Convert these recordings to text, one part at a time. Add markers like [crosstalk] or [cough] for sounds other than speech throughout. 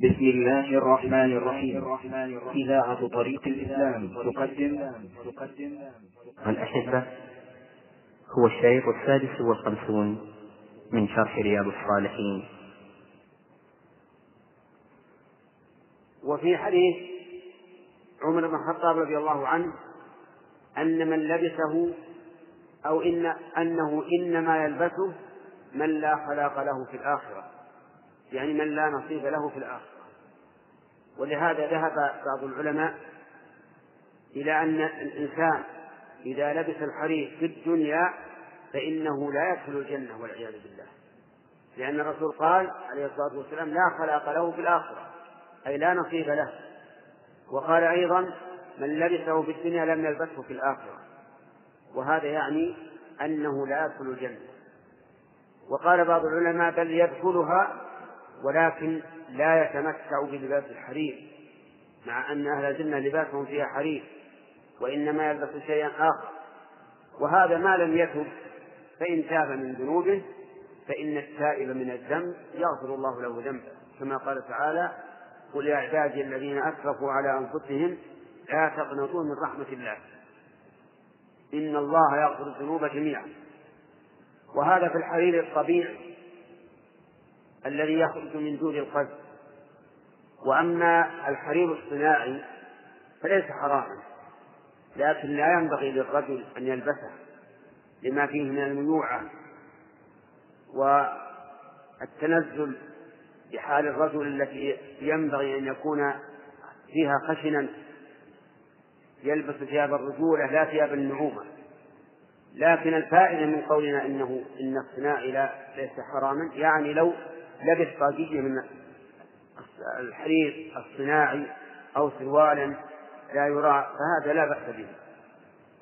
بسم الله الرحمن الرحيم. إذاعة طريق الإسلام تقدم. تقدم الأحبة هو الشريط السادس والخمسون من شرح رياض الصالحين. وفي حديث عمر بن الخطاب رضي الله عنه أن من لبسه أو إن أنه إنما يلبسه من لا خلاق له في الآخرة. يعني من لا نصيب له في الآخرة. ولهذا ذهب بعض العلماء إلى أن الإنسان إذا لبس الحرير في الدنيا فإنه لا يدخل الجنة والعياذ بالله. لأن الرسول قال عليه الصلاة والسلام لا خلاق له في الآخرة أي لا نصيب له. وقال أيضا من لبسه في الدنيا لم يلبسه في الآخرة. وهذا يعني أنه لا يدخل الجنة. وقال بعض العلماء بل يدخلها ولكن لا يتمتع بلباس الحرير مع أن أهل الجنة لباسهم فيها حرير وإنما يلبس شيئا آخر. وهذا ما لم يتب فإن تاب من ذنوبه فإن التائب من الذنب يغفر الله له ذنبه. كما قال تعالى قل يا عبادي الذين أسرفوا على أنفسهم لا تقنطوا من رحمة الله. إن الله يغفر الذنوب جميعا. وهذا في الحرير الطبيعي. الذي يخرج من دون القلب وأما الحرير الصناعي فليس حراما لكن لا ينبغي للرجل أن يلبسه لما فيه من الميوعة والتنزل بحال الرجل التي ينبغي أن يكون فيها خشنا. يلبس ثياب الرجولة لا ثياب النعومة. لكن الفائدة من قولنا إنه إن الصناعي لا ليس حراما. يعني لو لبس طاقية من الحرير الصناعي أو سروالا لا يرى فهذا لا بأس به.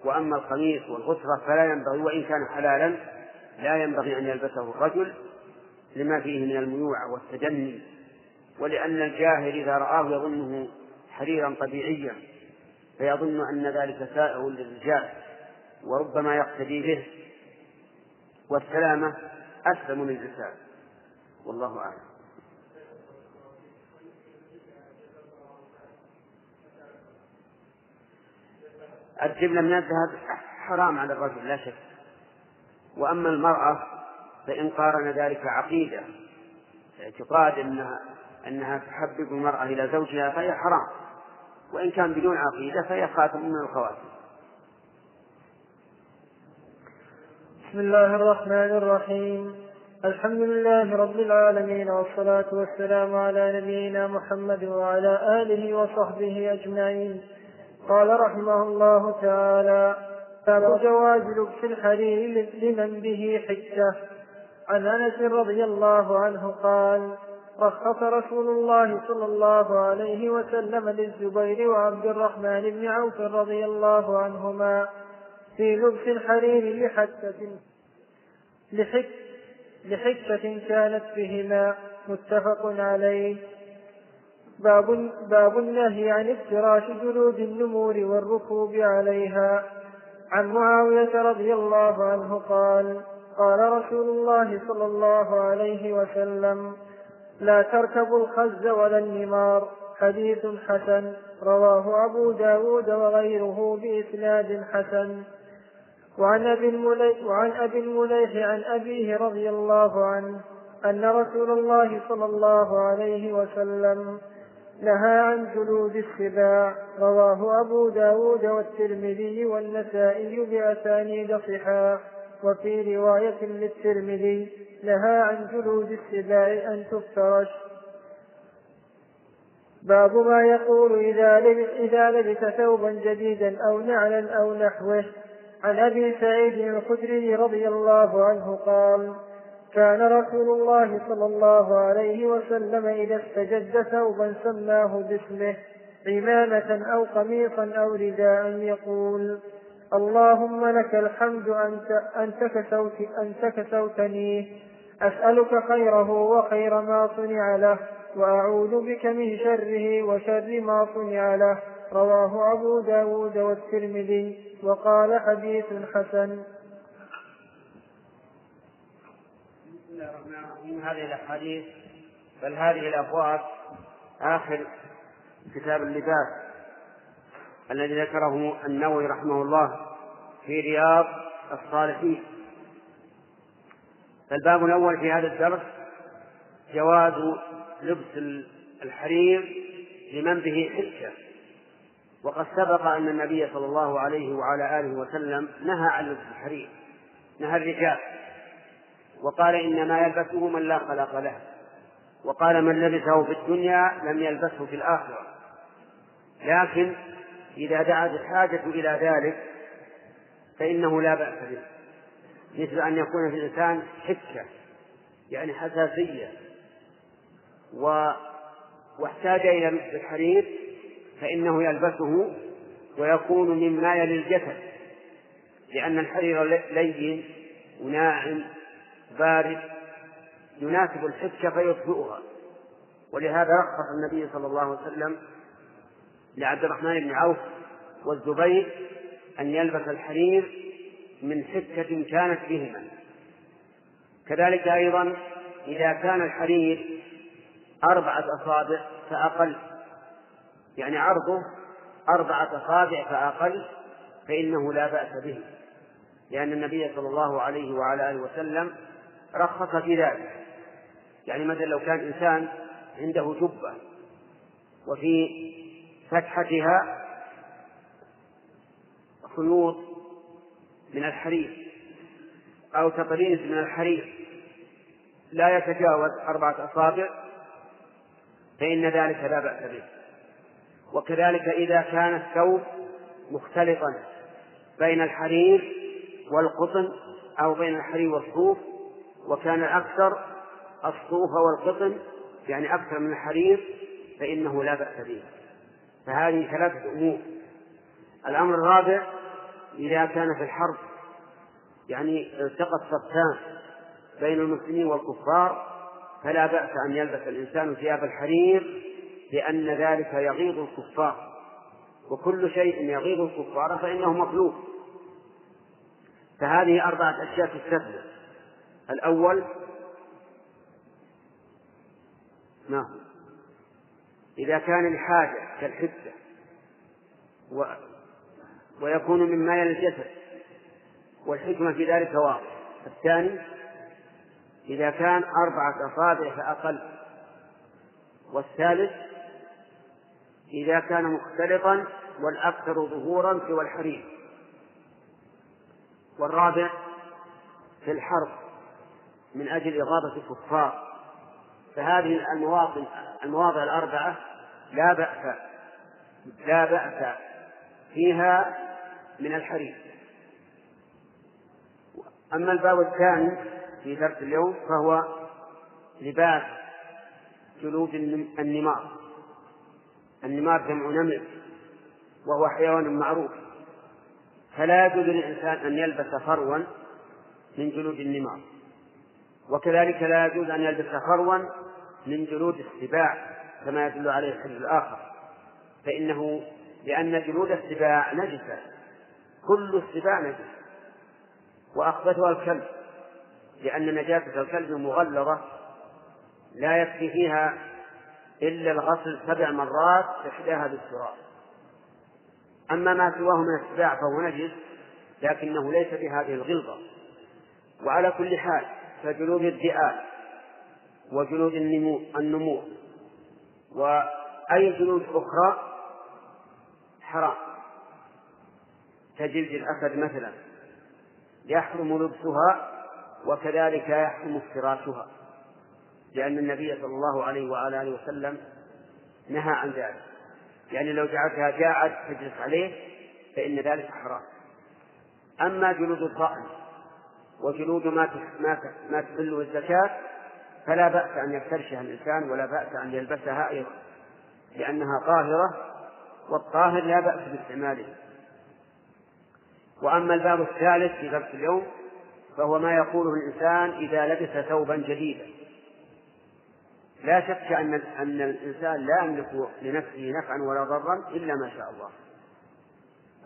وأما القميص والغترة فلا ينبغي وإن كان حلالا لا ينبغي أن يلبسه الرجل لما فيه من الميوعة والتجني ولأن الجاهل إذا رآه يظنه حريرا طبيعيا فيظن أن ذلك سائغ للرجال وربما يقتدي به. والسلامة أسلم للإنسان والله أعلم. الجبلة من الذهب حرام على الرجل لا شك. وأما المرأة فإن قارن ذلك عقيدة اعتقاد أنها أنها تحبب المرأة إلى زوجها فهي حرام. وإن كان بدون عقيدة فهي خاتم من الخواتم. بسم الله الرحمن الرحيم. الحمد لله رب العالمين والصلاة والسلام على نبينا محمد وعلى آله وصحبه أجمعين. قال رحمه الله تعالى باب جواز لبس الحرير لمن به حجة عن أنس رضي الله عنه قال رخص رسول الله صلى الله عليه وسلم للزبير وعبد الرحمن بن عوف رضي الله عنهما في لبس الحرير لحكة لحك لحكة كانت بهما. متفق عليه. باب, باب النهي عن افتراش جلود النمور والركوب عليها. عن معاوية رضي الله عنه قال قال رسول الله صلى الله عليه وسلم لا تركبوا الخز ولا النمار. حديث حسن. رواه أبو داود وغيره بإسناد حسن. وعن أبي المليح, وعن أبي المليح عن أبيه رضي الله عنه أن رسول الله صلى الله عليه وسلم نهى عن جلود السباع. رواه أبو داود والترمذي والنسائي بأسانيد صحاح. وفي رواية للترمذي نهى عن جلود السباع أن تفترش. باب ما يقول إذا لبس, ثوبا جديدا أو نعلا أو نحوه. عن أبي سعيد الخدري رضي الله عنه قال كان رسول الله صلى الله عليه وسلم إذا استجد ثوبا سماه باسمه عمامة أو قميصا أو رداء يقول اللهم لك الحمد أنت, أنت, كسوت أنت أسألك خيره وخير ما صنع له وأعوذ بك من شره وشر ما صنع له. رواه أبو داود والترمذي وقال حديث حسن. بسم الله الرحمن الرحيم. هذه الأحاديث بل هذه الأبواب آخر كتاب اللباس الذي ذكره النووي رحمه الله في رياض الصالحين. فالباب الأول في هذا الدرس جواز لبس الحرير لمن به حجة. وقد سبق أن النبي صلى الله عليه وعلى آله وسلم نهى عن لبس الحرير نهى الرجال وقال إنما يلبسه من لا خلق له وقال من لبسه في الدنيا لم يلبسه في الآخرة. لكن إذا دعت الحاجة إلى ذلك فإنه لا بأس به مثل أن يكون في الإنسان حكة يعني حساسية و واحتاج إلى مثل الحرير فإنه يلبسه ويكون مما يلي الجسد لأن الحرير لين وناعم بارد يناسب الحكة فيطفئها. ولهذا رخص النبي صلى الله عليه وسلم لعبد الرحمن بن عوف والزبير أن يلبس الحرير من حكة كانت بهما. كذلك أيضا إذا كان الحرير أربعة أصابع فأقل. يعني عرضه أربعة أصابع فأقل فإنه لا بأس به لأن النبي صلى الله عليه وعلى آله وسلم رخص في ذلك. يعني مثلا لو كان إنسان عنده جبة وفي فتحتها خيوط من الحرير أو تطريز من الحرير لا يتجاوز أربعة أصابع فإن ذلك لا بأس به. وكذلك إذا كان الثوب مختلطا بين الحرير والقطن أو بين الحرير والصوف وكان الأكثر الصوف والقطن يعني أكثر من الحرير فإنه لا بأس به. فهذه ثلاثة أمور. الأمر الرابع إذا كان في الحرب يعني التقى الصفان بين المسلمين والكفار فلا بأس أن يلبس الإنسان ثياب الحرير لأن ذلك يغيظ الكفار. وكل شيء يغيظ الكفار فإنه مطلوب. فهذه أربعة أشياء تستثنى الأول نعم إذا كان لحاجة كالحدة و... ويكون مما يلي الجسد والحكمة في ذلك واضح الثاني إذا كان أربعة أصابع فأقل. والثالث إذا كان مختلطا والأكثر ظهورا سوى الحرير. والرابع في الحرب من أجل إغاظة الكفار. فهذه المواطن المواضع الأربعة لا بأس لا بأس فيها من الحرير. أما الباب الثاني في درس اليوم فهو لباس جلود النمار. النمار جمع نمر وهو حيوان معروف. فلا يجوز للإنسان أن يلبس فروا من جلود النمار. وكذلك لا يجوز أن يلبس فروا من جلود السباع كما يدل عليه الحديث الآخر. فإنه لأن جلود السباع نجسة. كل السباع نجس. وأخبثها الكلب. لأن نجاسة الكلب مغلظة. لا يكفي فيها إلا الغسل سبع مرات إحداها بالتراب. أما ما سواه من السباع فهو نجس لكنه ليس بهذه الغلظة. وعلى كل حال فجلود الذئاب وجلود النمور وأي جلود أخرى حرام. كجلد الأسد مثلا يحرم لبسها وكذلك يحرم افتراشها لأن النبي صلى الله عليه وعلى آله وسلم نهى عن ذلك. يعني لو جعلتها جاعت تجلس عليه فإن ذلك حرام. أما جلود الضأن وجلود ما ما ما تحل الزكاة فلا بأس أن يفترشها الإنسان ولا بأس أن يلبسها أيضا لأنها طاهرة والطاهر لا بأس باستعماله. وأما الباب الثالث في درس اليوم فهو ما يقوله الإنسان إذا لبس ثوبا جديدا. لا شك أن أن الإنسان لا يملك لنفسه نفعا ولا ضرا إلا ما شاء الله.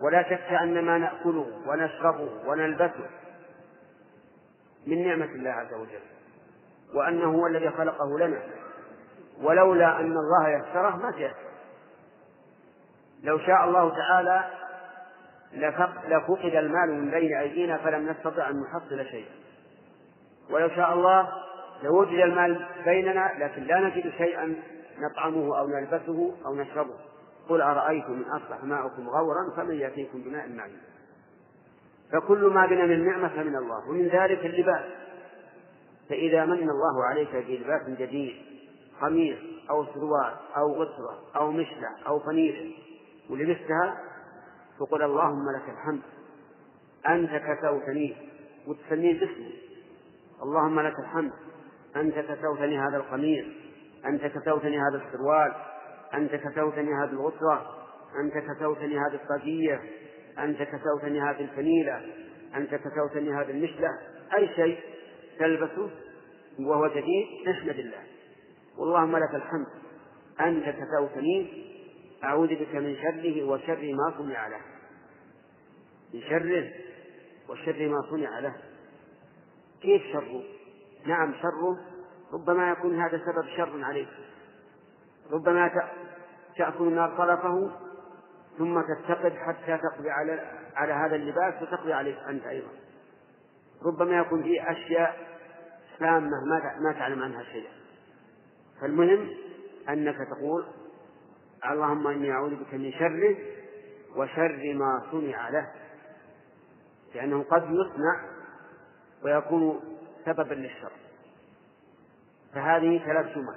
ولا شك أن ما نأكله ونشربه ونلبسه من نعمة الله عز وجل وأنه هو الذي خلقه لنا. ولولا أن الله يسره ما تيسر لو شاء الله تعالى لفقد المال من بين أيدينا فلم نستطع أن نحصل شيئا. ولو شاء الله لوجد المال بيننا لكن لا نجد شيئا نطعمه أو نلبسه أو نشربه. قل أرأيتم إن أصبح ماؤكم غورا فمن يأتيكم بماء معين. فكل ما بنا من نعمة فمن الله ومن ذلك اللباس. فإذا من الله عليك بلباس جديد قميص أو سروال أو غسرة أو مشلة أو فنيلة ولبستها فقل اللهم لك الحمد. أنت كسوتني وتسميه باسمه اللهم لك الحمد. أنت كسوتني هذا القميص أنت كسوتني هذا السروال أنت كسوتني هذه الغسرة أنت كسوتني هذه الطاقية أنت كسوتني هذه الفنيلة أنت كسوتني هذه المشلة أي شيء تلبسه وهو جديد تحمد الله. واللهم لك الحمد. أنت كسوتني أعوذ بك من شره وشر ما صنع له. من شره وشر ما صنع له. كيف شره؟ نعم شره ربما يكون هذا سبب شر عليك. ربما تأكل النار طرفه ثم تتقد حتى تقضي على على هذا اللباس وتقضي عليك أنت أيضا. ربما يكون فيه أشياء سامة ما ما تعلم عنها شيئا. فالمهم أنك تقول اللهم إني أعوذ بك من شره وشر ما صنع له لأنه قد يصنع ويكون سببا للشر. فهذه ثلاث جمل.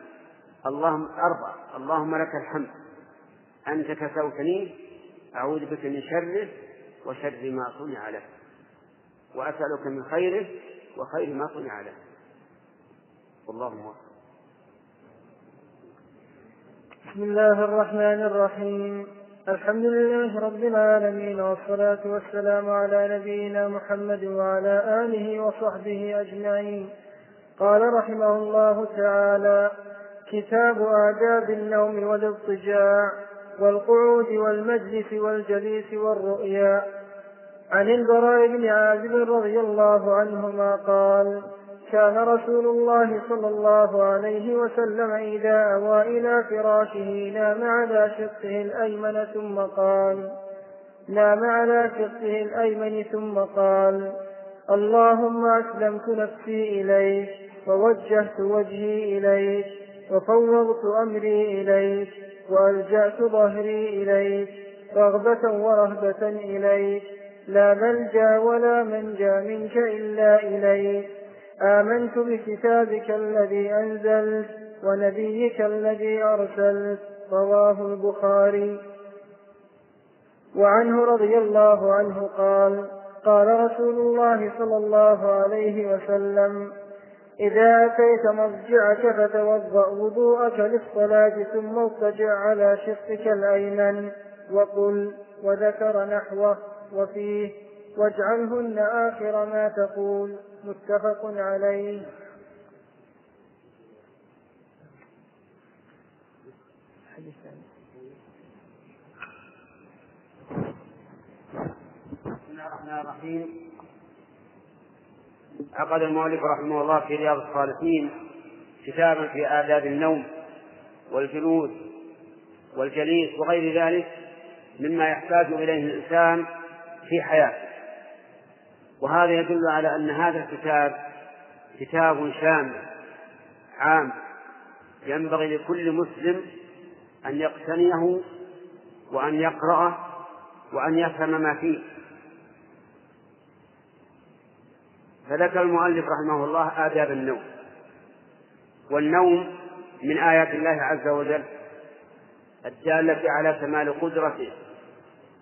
اللهم أربع اللهم لك الحمد. أنت كسوتني أعوذ بك من شره وشر ما صنع له. وأسألك من خيره وخير ما صنع له. والله موفق. بسم الله الرحمن الرحيم. الحمد لله رب العالمين والصلاة والسلام على نبينا محمد وعلى آله وصحبه أجمعين. قال رحمه الله تعالى كتاب آداب النوم والاضطجاع والقعود والمجلس والجليس والرؤيا. عن البراء بن عازب رضي الله عنهما قال كان رسول الله صلى الله عليه وسلم إذا أوى إلى فراشه نام على شقه الأيمن ثم قال نام على شقه الأيمن ثم قال اللهم أسلمت نفسي إليك ووجهت وجهي إليك وفوضت أمري إليك وألجأت ظهري إليك رغبة ورهبة إليك لا ملجأ ولا منجأ منك إلا إليك. آمنت بكتابك الذي أنزلت ونبيك الذي أرسلت رواه البخاري. وعنه رضي الله عنه قال قال رسول الله صلى الله عليه وسلم إذا أتيت مضجعك فتوضأ وضوءك للصلاة ثم اضطجع على شقك الأيمن وقل وذكر نحوه وفيه واجعلهن آخر ما تقول. متفق عليه. بسم الله الرحمن الرحيم. عقد المؤلف رحمه الله في رياض الصالحين كتابا في آداب النوم والجلوس والجليس وغير ذلك مما يحتاج إليه الإنسان في حياته. وهذا يدل على أن هذا الكتاب كتاب شامل عام. ينبغي لكل مسلم أن يقتنيه وأن يقرأه وأن يفهم ما فيه. فذكر المؤلف رحمه الله آداب النوم. والنوم من آيات الله عز وجل الدالة على كمال قدرته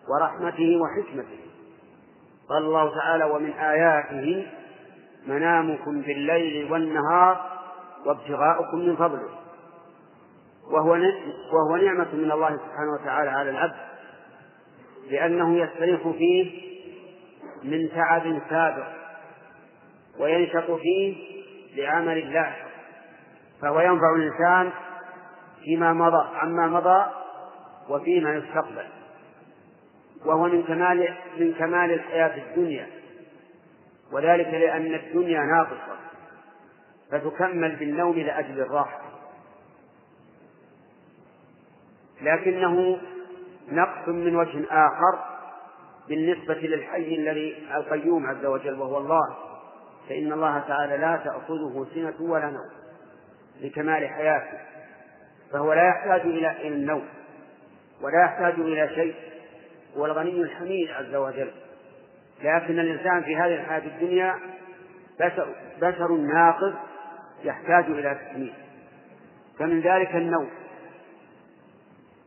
ورحمته وحكمته. قال الله تعالى ومن آياته منامكم بالليل والنهار وابتغاؤكم من فضله. وهو وهو نعمة من الله سبحانه وتعالى على العبد. لأنه يستريح فيه من تعب سابق وينشط فيه لعمل الله. فهو ينفع الإنسان فيما مضى عما مضى وفيما يستقبل. وهو من كمال من كمال الحياة الدنيا. وذلك لأن الدنيا ناقصة فتكمل بالنوم لأجل الراحة. لكنه نقص من وجه آخر بالنسبة للحي الذي القيوم عز وجل وهو الله. فإن الله تعالى لا تأخذه سنة ولا نوم لكمال حياته فهو لا يحتاج إلى النوم ولا يحتاج إلى شيء هو الغني الحميد عز وجل. لكن الإنسان في هذه الحياة الدنيا بشر, بشر ناقص يحتاج إلى تكميل فمن ذلك النوم.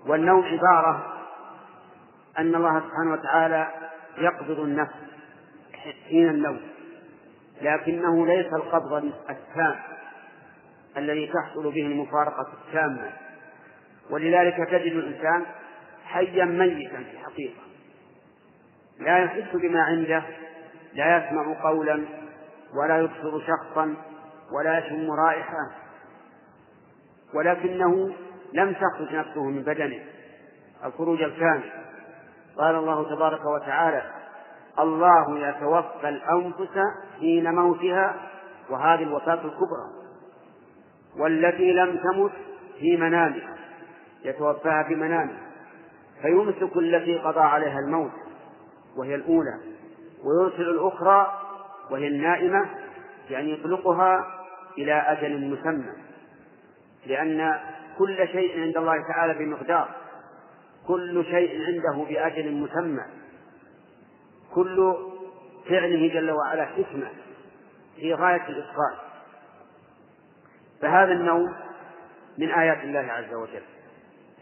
والنوم عبارة أن الله سبحانه وتعالى يقبض النفس حين النوم. لكنه ليس القبض التام الذي تحصل به المفارقة التامة. ولذلك تجد الإنسان حيا ميتا في الحقيقة. لا يحس بما عنده لا يسمع قولا ولا يبصر شخصا ولا يشم رائحة. ولكنه لم تخرج نفسه من بدنه. الخروج الكامل. قال الله تبارك وتعالى الله يتوفى الأنفس حين موتها وهذه الوفاة الكبرى. والتي لم تمت في منامها. يتوفاها في منامها. فيمسك التي قضى عليها الموت وهي الأولى ويرسل الأخرى وهي النائمة يعني يطلقها إلى أجل مسمى لأن كل شيء عند الله تعالى بمقدار كل شيء عنده بأجل مسمى كل فعله جل وعلا حكمة في غاية الإتقان. فهذا النوم من آيات الله عز وجل.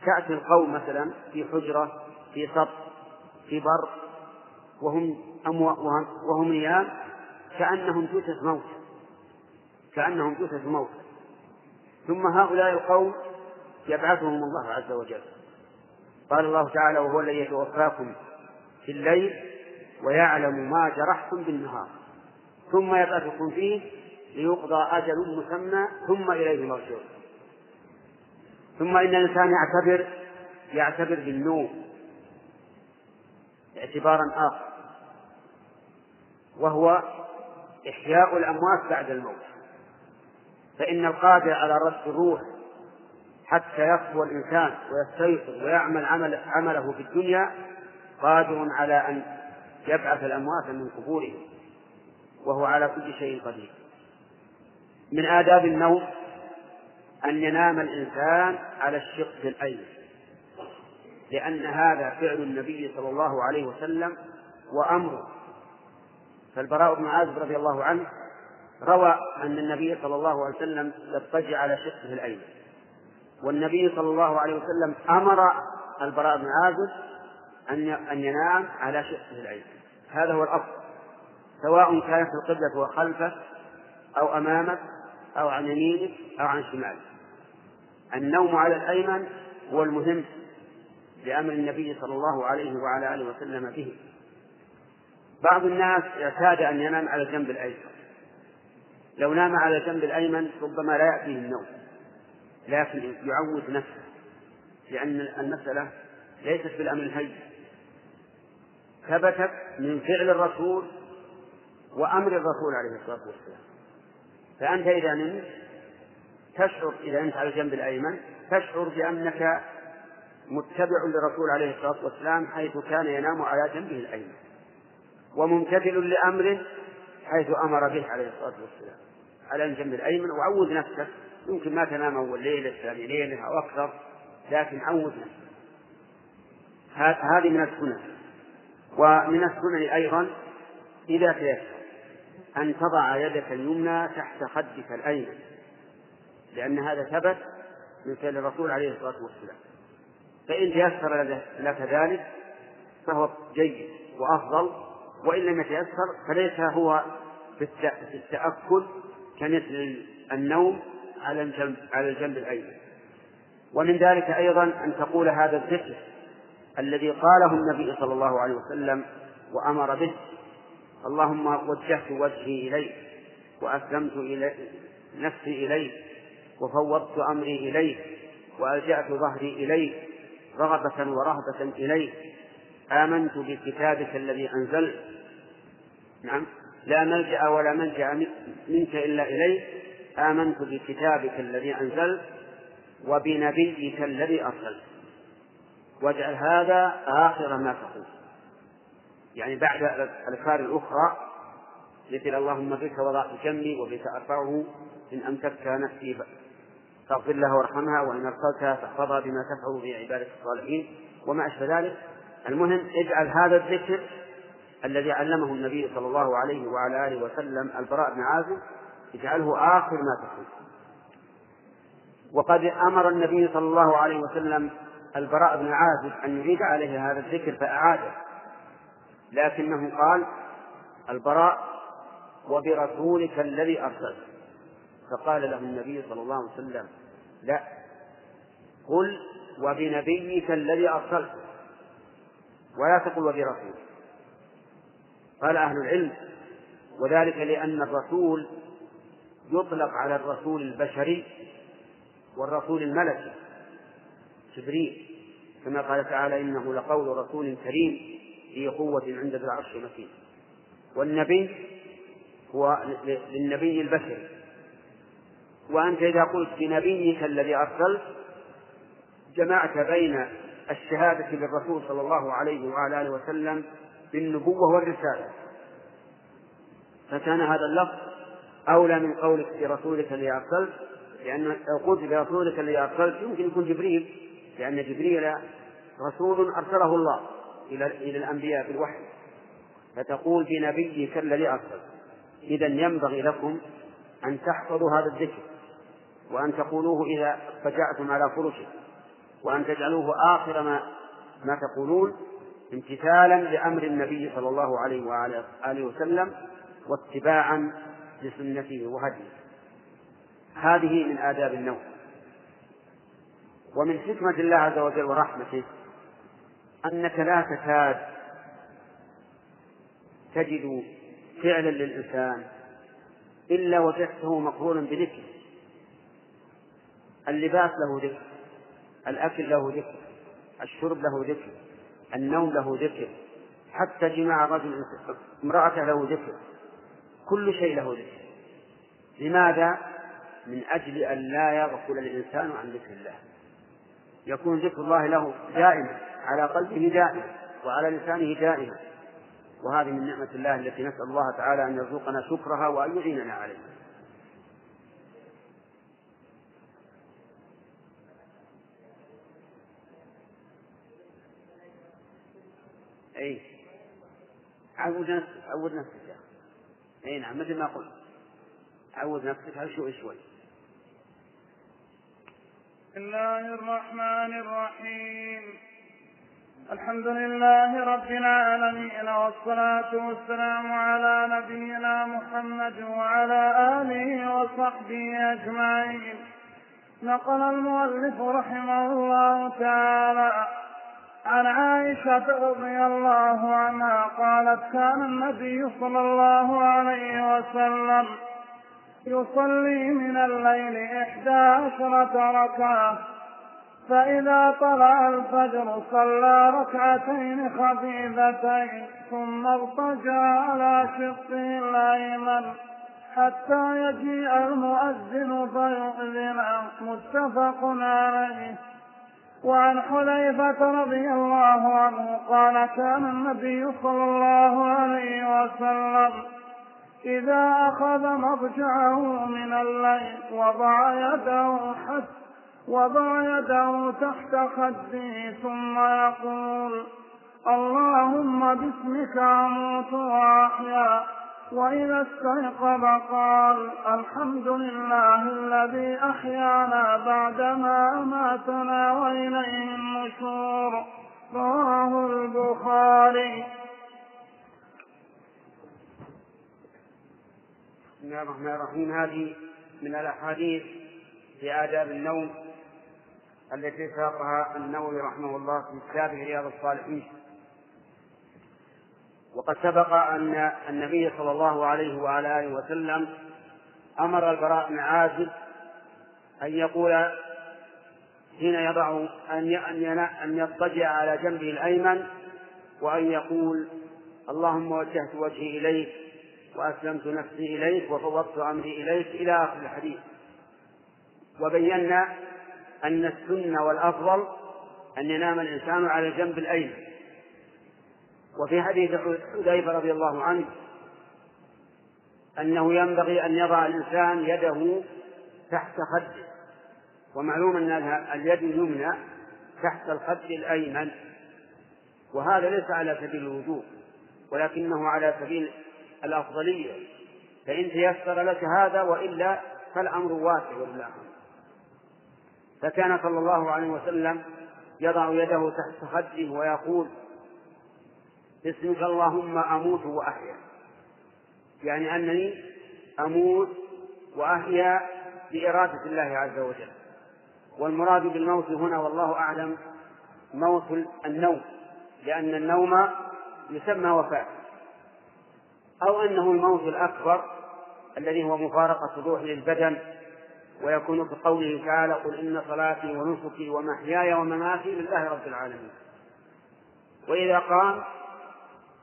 تأتي القوم مثلا في حجرة في سطح في بر وهم أمو وهم نيام كأنهم جثث موت كأنهم جثث موت. ثم هؤلاء القوم يبعثهم الله عز وجل. قال الله تعالى وهو الذي يتوفاكم في الليل ويعلم ما جرحتم بالنهار. ثم يبعثكم فيه ليقضى أجل مسمى ثم إليه مرجعون. ثم إن الإنسان يعتبر يعتبر بالنوم اعتبارا آخر. وهو إحياء الأموات بعد الموت. فإن القادر على رد الروح حتى يصفو الإنسان ويستيقظ ويعمل عمل عمله في الدنيا قادر على أن يبعث الأموات من قبورهم. وهو على كل شيء قدير. من آداب النوم أن ينام الإنسان على الشق الأيمن. لأن هذا فعل النبي صلى الله عليه وسلم وأمره. فالبراء بن عازب رضي الله عنه روى أن النبي صلى الله عليه وسلم يضطجع على شقه الأيمن. والنبي صلى الله عليه وسلم أمر البراء بن عازب أن أن ينام على شقه الأيمن. هذا هو الأفضل سواء كانت القبلة خلفه أو أمامك أو عن يمينك أو عن شمالك. النوم على الأيمن هو المهم لأمر النبي صلى الله عليه وعلى آله وسلم به. بعض الناس اعتاد أن ينام على الجنب الأيسر لو نام على الجنب الأيمن ربما لا يأتيه النوم لكن يعود نفسه لأن المسألة ليست بالأمر الهين. ثبتت من فعل الرسول وأمر الرسول عليه الصلاة والسلام. فأنت إذا نمت تشعر إذا أنت على الجنب الأيمن تشعر بأنك متبع للرسول عليه الصلاة والسلام حيث كان ينام على جنبه الأيمن وممتثل لأمره حيث أمر به عليه الصلاة والسلام. على الجنب الأيمن وعود نفسك يمكن ما تنام أول ليلة ثاني ليلة أو أكثر لكن عود نفسك. هذه من السنن. ومن السنن أيضا إذا تيسر أن تضع يدك اليمنى تحت خدك الأيمن. لأن هذا ثبت من فعل الرسول عليه الصلاة والسلام. فإن تيسر لك ذلك فهو جيد وأفضل وإن لم يتيسر فليس هو في التأكل كمثل النوم على الجنب على الجنب الأيمن. ومن ذلك أيضا أن تقول هذا الذكر الذي قاله النبي صلى الله عليه وسلم وأمر به اللهم وجهت وجهي إليك وأسلمت إلي نفسي إليك وفوضت أمري إليك وألجأت ظهري إليك رغبة ورهبة إليك آمنت بكتابك الذي أنزلت. نعم. لا ملجأ ولا ملجأ منك إلا إليك آمنت بكتابك الذي أنزلت وبنبيك الذي أرسلت. واجعل هذا آخر ما تقول. يعني بعد الأذكار الأخرى مثل اللهم بك وضعت جنبي وبك أرفعه إن أمسكت نفسي فاغفر لها وارحمها وإن أرسلتها فاحفظها بما تفعل في عبادة الصالحين. وما أشبه ذلك المهم اجعل هذا الذكر الذي علمه النبي صلى الله عليه وعلى آله وسلم البراء بن عازب اجعله آخر ما تقول وقد أمر النبي صلى الله عليه وسلم البراء بن عازب أن يعيد عليه هذا الذكر فأعاده. لكنه قال البراء وبرسولك الذي أرسلت. فقال له النبي صلى الله عليه وسلم لا قل وبنبيك الذي أرسلت ولا تقل وبرسولك. قال أهل العلم وذلك لأن الرسول يطلق على الرسول البشري والرسول الملكي جبريل كما قال تعالى إنه لقول رسول كريم ذي قوة عند ذي العرش مكين والنبي هو للنبي البشري. وأنت إذا قلت بنبيك الذي أرسلت جمعت بين الشهادة للرسول صلى الله عليه وعلى آله وسلم بالنبوة والرسالة. فكان هذا اللفظ أولى من قولك برسولك الذي أرسلت لأن لو قلت برسولك الذي أرسلت يمكن يكون جبريل لأن جبريل رسول أرسله الله إلى إلى الأنبياء بالوحي. فتقول بنبيك الذي أرسل إذا ينبغي لكم أن تحفظوا هذا الذكر. وأن تقولوه إذا فجأتم على فرشكم وأن تجعلوه آخر ما ما تقولون امتثالا لأمر النبي صلى الله عليه وعلى آله وسلم واتباعا لسنته وهديه. هذه من آداب النوم. ومن حكمة الله عز وجل ورحمته أنك لا تكاد تجد فعلا للإنسان إلا وجدته مقرونا بذكر اللباس له ذكر الأكل له ذكر الشرب له ذكر النوم له ذكر حتى جماع الرجل امرأته له ذكر كل شيء له ذكر. لماذا؟ من أجل أن لا يغفل الإنسان عن ذكر الله. يكون ذكر الله له دائما على قلبه دائما وعلى لسانه دائما. وهذه من نعمة الله التي نسأل الله تعالى أن يرزقنا شكرها وأن يعيننا عليها. أي عود نفسك عود نفسك يا أخي. أي نعم مثل ما قلت. عود نفسك شوي شوي. بسم الله الرحمن الرحيم. الحمد لله رب العالمين والصلاة والسلام على نبينا محمد وعلى آله وصحبه أجمعين. نقل المؤلف رحمه الله تعالى عن عائشة رضي الله عنها قالت كان النبي صلى الله عليه وسلم يصلي من الليل إحدى عشرة ركعة فإذا طلع الفجر صلى ركعتين خفيفتين ثم اضطجع على شقه الأيمن حتى يجيء المؤذن فيؤذن متفق عليه. وعن حذيفة رضي الله عنه قال كان النبي صلى الله عليه وسلم إذا أخذ مضجعه من الليل وضع يده حتى وضع يده تحت خده ثم يقول اللهم باسمك أموت وأحيا وإذا استيقظ قال الحمد لله الذي أحيانا بعدما أماتنا وإليه النشور. رواه البخاري. بسم الله الرحمن الرحيم. هذه من الأحاديث في آداب النوم التي ساقها النووي رحمه الله في كتابه رياض الصالحين. وقد سبق أن النبي صلى الله عليه وعلى آله وسلم أمر البراء بن عازب أن يقول حين يضع أن أن يضطجع على جنبه الأيمن وأن يقول اللهم وجهت وجهي إليك وأسلمت نفسي إليك وفوضت أمري إليك إلى آخر الحديث. وبينا أن السنة والأفضل أن ينام الإنسان على الجنب الأيمن. وفي حديث حذيفة رضي الله عنه أنه ينبغي أن يضع الإنسان يده تحت خده. ومعلوم أن اليد اليمنى تحت الخد الأيمن. وهذا ليس على سبيل الوجوب ولكنه على سبيل الأفضلية. فإن تيسر لك هذا وإلا فالأمر واسع ولله فكان صلى الله عليه وسلم يضع يده تحت خده ويقول باسمك اللهم أموت وأحيا. يعني أنني أموت وأحيا بإرادة الله عز وجل. والمراد بالموت هنا والله أعلم موت النوم لأن النوم يسمى وفاة. أو أنه الموت الأكبر الذي هو مفارقة الروح للبدن ويكون كقوله تعالى قل إن صلاتي ونسكي ومحياي ومماتي لله رب العالمين. وإذا قام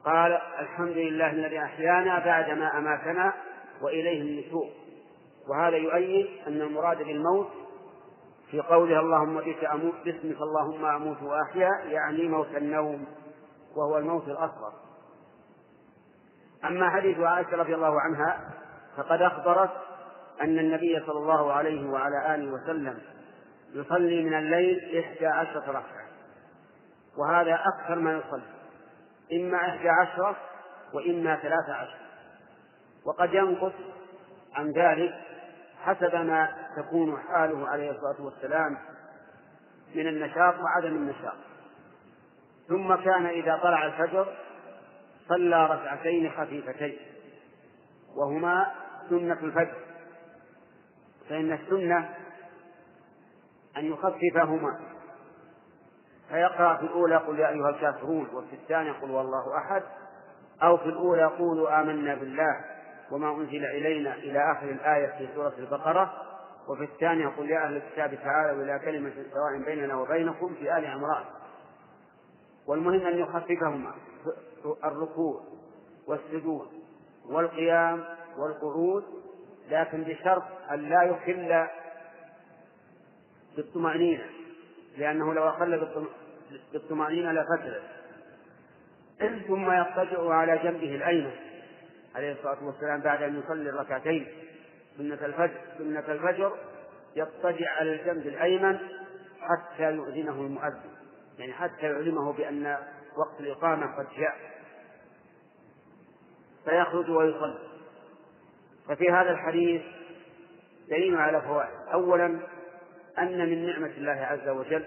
قال الحمد لله الذي أحيانا بعدما أماتنا وإليه النشور وهذا يؤيد أن المراد بالموت في قوله اللهم بك أموت باسمك اللهم أموت وأحيا يعني موت النوم وهو الموت الأصغر. أما حديث عائشة رضي الله عنها فقد أخبرت أن النبي صلى الله عليه وعلى آله وسلم يصلي من الليل إحدى عشرة ركعة وهذا أكثر ما يصلي. إما إحدى عشرة وإما ثلاثة عشر. وقد ينقص عن ذلك حسب ما تكون حاله عليه الصلاة والسلام من النشاط وعدم النشاط. ثم كان إذا طلع الفجر صلى ركعتين خفيفتين وهما سنة الفجر. فإن السنة أن يخففهما. فيقرأ في الأولى قل يا أيها الكافرون وفي الثانية قل والله أحد أو في الأولى قولوا آمنا بالله وما أنزل إلينا إلى آخر الآية في سورة البقرة وفي الثانية قل يا أهل الكتاب تعالوا إلى كلمة سواء بيننا وبينكم في آل عمران. والمهم أن يخففهما الركوع والسجود والقيام والقعود لكن بشرط أن لا يخل بالطمأنينة لأنه لو أخل بالطمأنينة لفترت [clears throat] ثم يضطجع على جنبه الأيمن عليه الصلاة والسلام بعد أن يصلي الركعتين. سنة الفجر سنة الفجر يضطجع على الجنب الأيمن حتى يؤذنه المؤذن. يعني حتى يعلمه بأن وقت الإقامة قد جاء. فيخرج ويصلي. ففي هذا الحديث دليل على فوائد. أولا أن من نعمة الله عز وجل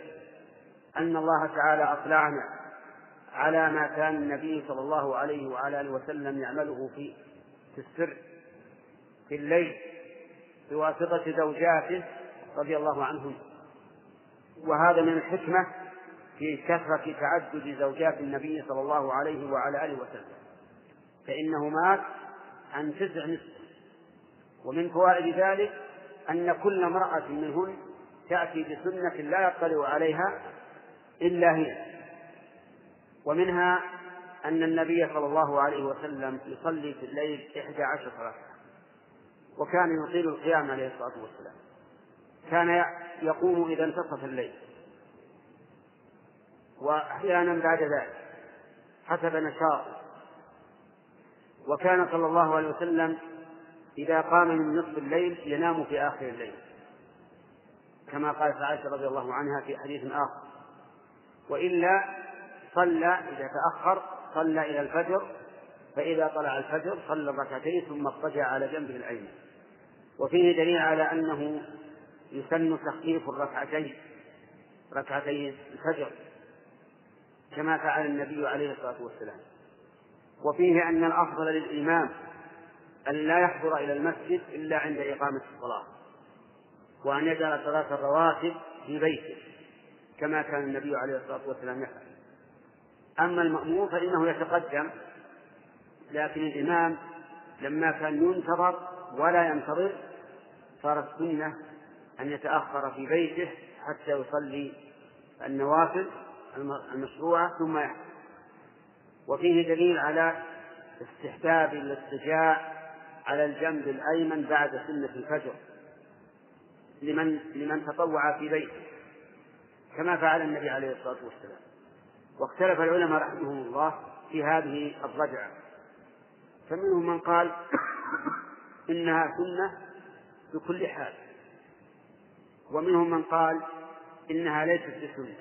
أن الله تعالى أطلعنا على ما كان النبي صلى الله عليه وعلى آله وسلم يعمله في في السر في الليل بواسطة زوجاته رضي الله عنهم. وهذا من الحكمة في كثرة تعدد زوجات النبي صلى الله عليه وعلى آله وسلم. فإنه مات عن تسع نسوة ومن فوائد ذلك أن كل امرأة منهن تأتي بسنة لا يطلع عليها إلا هي. ومنها أن النبي صلى الله عليه وسلم يصلي في الليل إحدى عشر ركعة وكان يطيل القيام عليه الصلاة والسلام. كان يقوم إذا انتصف الليل. وأحيانا بعد ذلك حسب نشاطه. وكان صلى الله عليه وسلم إذا قام من نصف الليل ينام في آخر الليل. كما قالت عائشة رضي الله عنها في حديث آخر. وإلا صلى إذا تأخر صلى إلى الفجر فإذا طلع الفجر صلى الركعتين ثم اضطجع على جنبه الأيمن وفيه دليل على أنه يسن تخفيف الركعتين ركعتي الفجر كما فعل النبي عليه الصلاة والسلام. وفيه أن الأفضل للإمام أن لا يحضر إلى المسجد إلا عند إقامة الصلاة وأن يجعل صلاة الرواتب في بيته. كما كان النبي عليه الصلاة والسلام يفعل. أما المأمور فإنه يتقدم لكن الإمام لما كان ينتظر ولا ينتظر صارت السنة أن يتأخر في بيته حتى يصلي النوافل المشروعة ثم يحضر وفيه دليل على استحباب الاضطجاع على الجنب الأيمن بعد سنة الفجر لمن لمن تطوع في بيته. كما فعل النبي عليه الصلاة والسلام. واختلف العلماء رحمهم الله في هذه الضجعة فمنهم من قال [coughs] إنها سنة بكل حال. ومنهم من قال إنها ليست بسنة.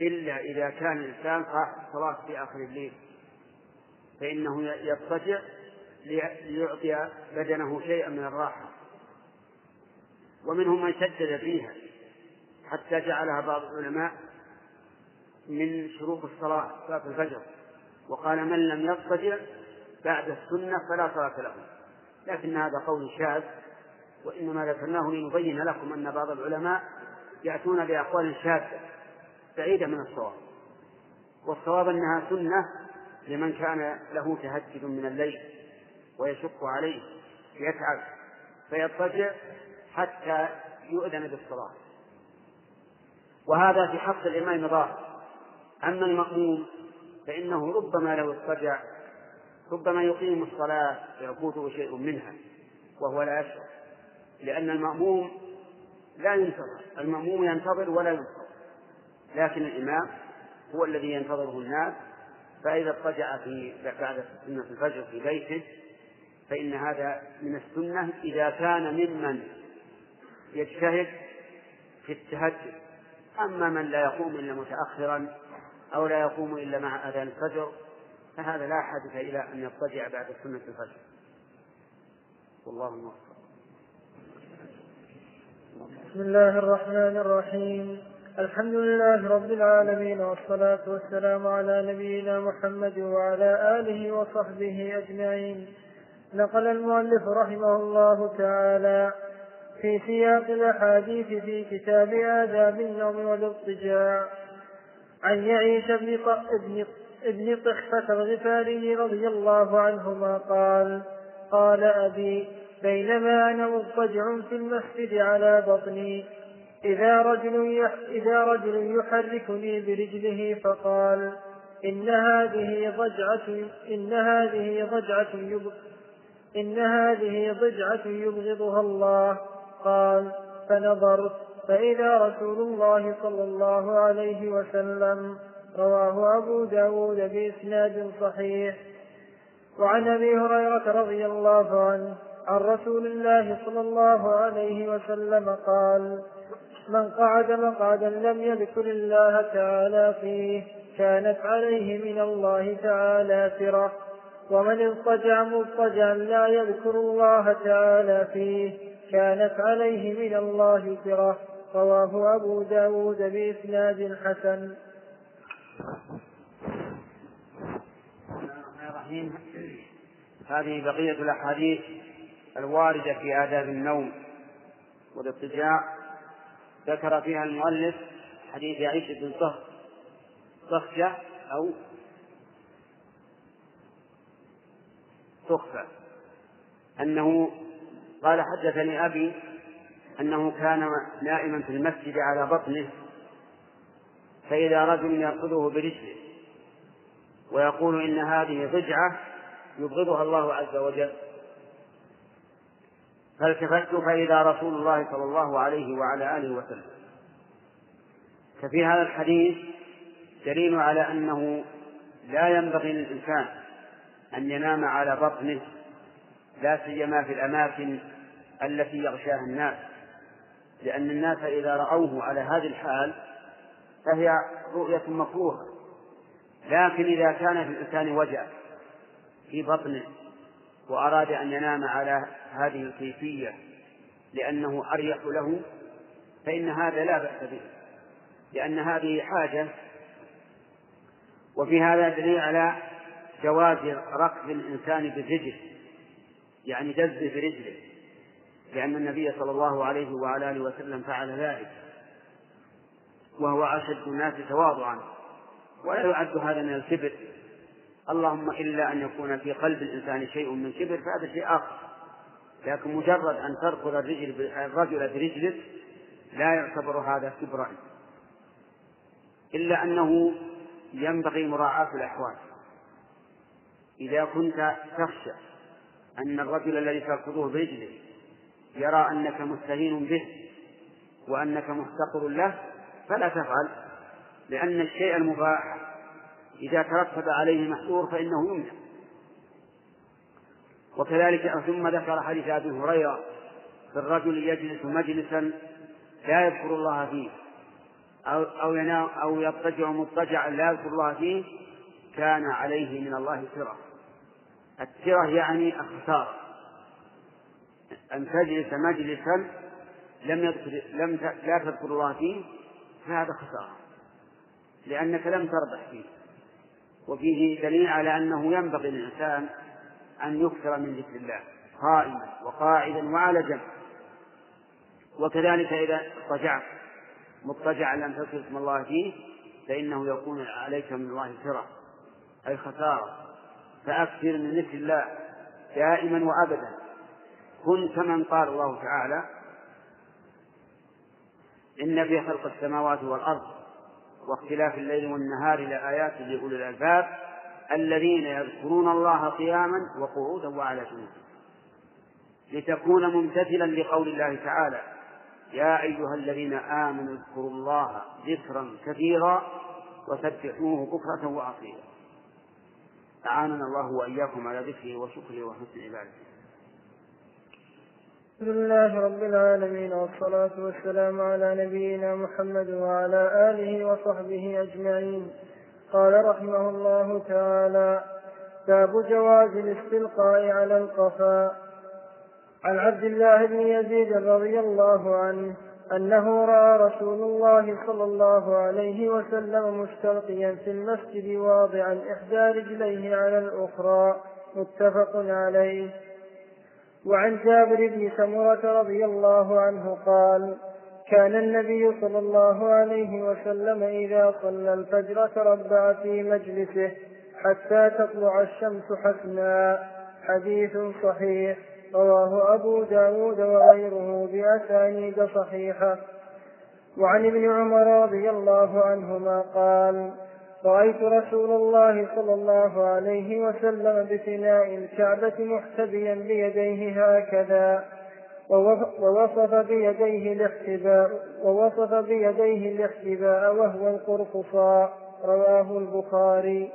إلا إذا كان الإنسان صاحب الصلاة في آخر الليل. فإنه يضطجع ليعطي بدنه شيئا من الراحة. ومنهم من شدد فيها. حتى جعلها بعض العلماء من شروط الصلاة صلاة الفجر. وقال من لم يضطجع بعد السنة فلا صلاة له. لكن هذا قول شاذ وإنما ذكرناه لنبين لكم أن بعض العلماء يأتون بأقوال شاذة بعيدة من الصواب. والصواب أنها سنة لمن كان له تهجد من الليل ويشق عليه يتعب فيضطجع حتى يؤذن بالصلاة. وهذا في حق الإمام ظاهر أما المأموم فإنه ربما لو اضطجع ربما يقيم الصلاة ويفوته شيء منها وهو لا يشعر. لأن المأموم لا ينتظر المأموم ينتظر ولا ينتظر. لكن الإمام هو الذي ينتظره الناس فإذا اضطجع في بعد سنة الفجر في بيته فإن هذا من السنة إذا كان ممن يجتهد في التهجد. أما من لا يقوم إلا متأخرا أو لا يقوم إلا مع أذان الفجر فهذا لا حاجة إلى أن يضطجع بعد سنة الفجر. والله الموفق بسم الله الرحمن الرحيم. الحمد لله رب العالمين والصلاة والسلام على نبينا محمد وعلى آله وصحبه أجمعين. نقل المؤلف رحمه الله تعالى في سياق الأحاديث في كتاب آداب النوم والاضطجاع. عن يعيش بن ابن طحفة الغفاري رضي الله عنهما قال قال أبي بينما أنا مضطجع في المسجد على بطني إذا رجل إذا رجل يحركني برجله فقال إن هذه ضجعة إن هذه ضجعة إن هذه ضجعة يبغضها الله. قال فنظرت فإذا رسول الله صلى الله عليه وسلم رواه أبو داود بإسناد صحيح. وعن أبي هريرة رضي الله عنه عن رسول الله صلى الله عليه وسلم قال من قعد مقعدا لم يذكر الله تعالى فيه كانت عليه من الله تعالى فرة ومن اضطجع مضطجعا لا يذكر الله تعالى فيه كانت عليه من الله فرة رواه أبو داود بإسناد حسن. الرحيم. هذه بقية الأحاديث الواردة في آداب النوم والاضطجاع ذكر فيها المؤلف حديث عيسى بن صخجة أو تخفى أنه قال حدثني أبي أنه كان نائما في المسجد على بطنه فإذا رجل يأخذه برجله ويقول إن هذه ضجعة يبغضها الله عز وجل. فالتفت فإذا رسول الله صلى الله عليه وعلى آله وسلم. ففي هذا الحديث دليل على أنه لا ينبغي للإنسان أن ينام على بطنه لا سيما في الأماكن التي يغشاها الناس لأن الناس إذا رأوه على هذه الحال فهي رؤية مكروهة. لكن إذا كان في الإنسان وجع في بطنه وأراد أن ينام على هذه الكيفية لأنه أريح له فإن هذا لا بأس به لأن هذه حاجة. وفي هذا دليل على جواز ركض الإنسان بالرجل يعني دزه برجله لأن النبي صلى الله عليه وعلى آله وسلم فعل ذلك. وهو أشد الناس تواضعا. ولا يعد هذا من الكبر. اللهم إلا أن يكون في قلب الإنسان شيء من كبر فهذا شيء آخر. لكن مجرد أن تركض الرجل الرجل برجلك لا يعتبر هذا كبرا. إلا أنه ينبغي مراعاة الأحوال. إذا كنت تخشى أن الرجل الذي تركضه برجله يرى أنك مستهين به وأنك محتقر له فلا تفعل لأن الشيء المباح إذا ترتب عليه محظور فإنه يمنع. وكذلك ثم ذكر حديث أبي هريرة في الرجل يجلس مجلسا لا يذكر الله فيه أو أو ينام أو يضطجع مضطجعا لا يذكر الله فيه كان عليه من الله سرة السرة يعني الخسارة أن تجلس مجلسا لم يذكر لم لا تذكر الله فيه فهذا خسارة. لأنك لم تربح فيه. وفيه دليل على أنه ينبغي للإنسان أن يكثر من ذكر الله قائما وقاعدا وعلى جنب. وكذلك إذا اضطجعت مضطجعا لم تذكر اسم الله فيه فإنه يكون عليك من الله سرة أي خسارة. فأكثر من ذكر الله دائما وأبدا. كن كمن قال الله تعالى إن في خلق السماوات والأرض واختلاف الليل والنهار لآيات لأولي الألباب الذين يذكرون الله قياما وقعودا وعلى جنوبهم لتكون ممتثلا لقول الله تعالى يا أيها الذين آمنوا اذكروا الله ذكرا كثيرا وسبحوه بكرة وأصيلا. أعاننا الله وإياكم على ذكره وشكره وحسن عبادته. الحمد لله رب العالمين والصلاة والسلام على نبينا محمد وعلى آله وصحبه أجمعين. قال رحمه الله تعالى باب جواز الاستلقاء على القفا. عن عبد الله بن يزيد رضي الله عنه أنه رأى رسول الله صلى الله عليه وسلم مستلقيا في المسجد واضعا إحدى رجليه على الأخرى متفق عليه. وعن جابر بن سمرة رضي الله عنه قال كان النبي صلى الله عليه وسلم إذا صلى الفجر تربع في مجلسه حتى تطلع الشمس حسنا. حديث صحيح. رواه أبو داود وغيره بأسانيد صحيحة. وعن ابن عمر رضي الله عنهما قال رأيت رسول الله صلى الله عليه وسلم بفناء الكعبة محتبيا بيديه هكذا ووصف بيديه الاحتباء ووصف بيديه الاحتباء وهو القرقصاء رواه البخاري.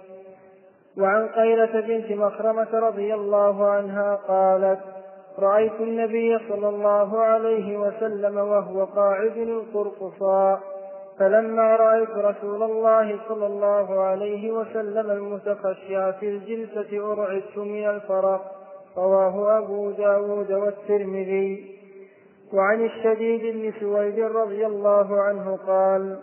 وعن قيلة بنت مخرمة رضي الله عنها قالت رأيت النبي صلى الله عليه وسلم وهو قاعد القرقصاء فلما رأيت رسول الله صلى الله عليه وسلم المتخشع في الجلسة أرعدت من الفرق رواه أبو داود والترمذي. وعن الشديد بن سويد رضي الله عنه قال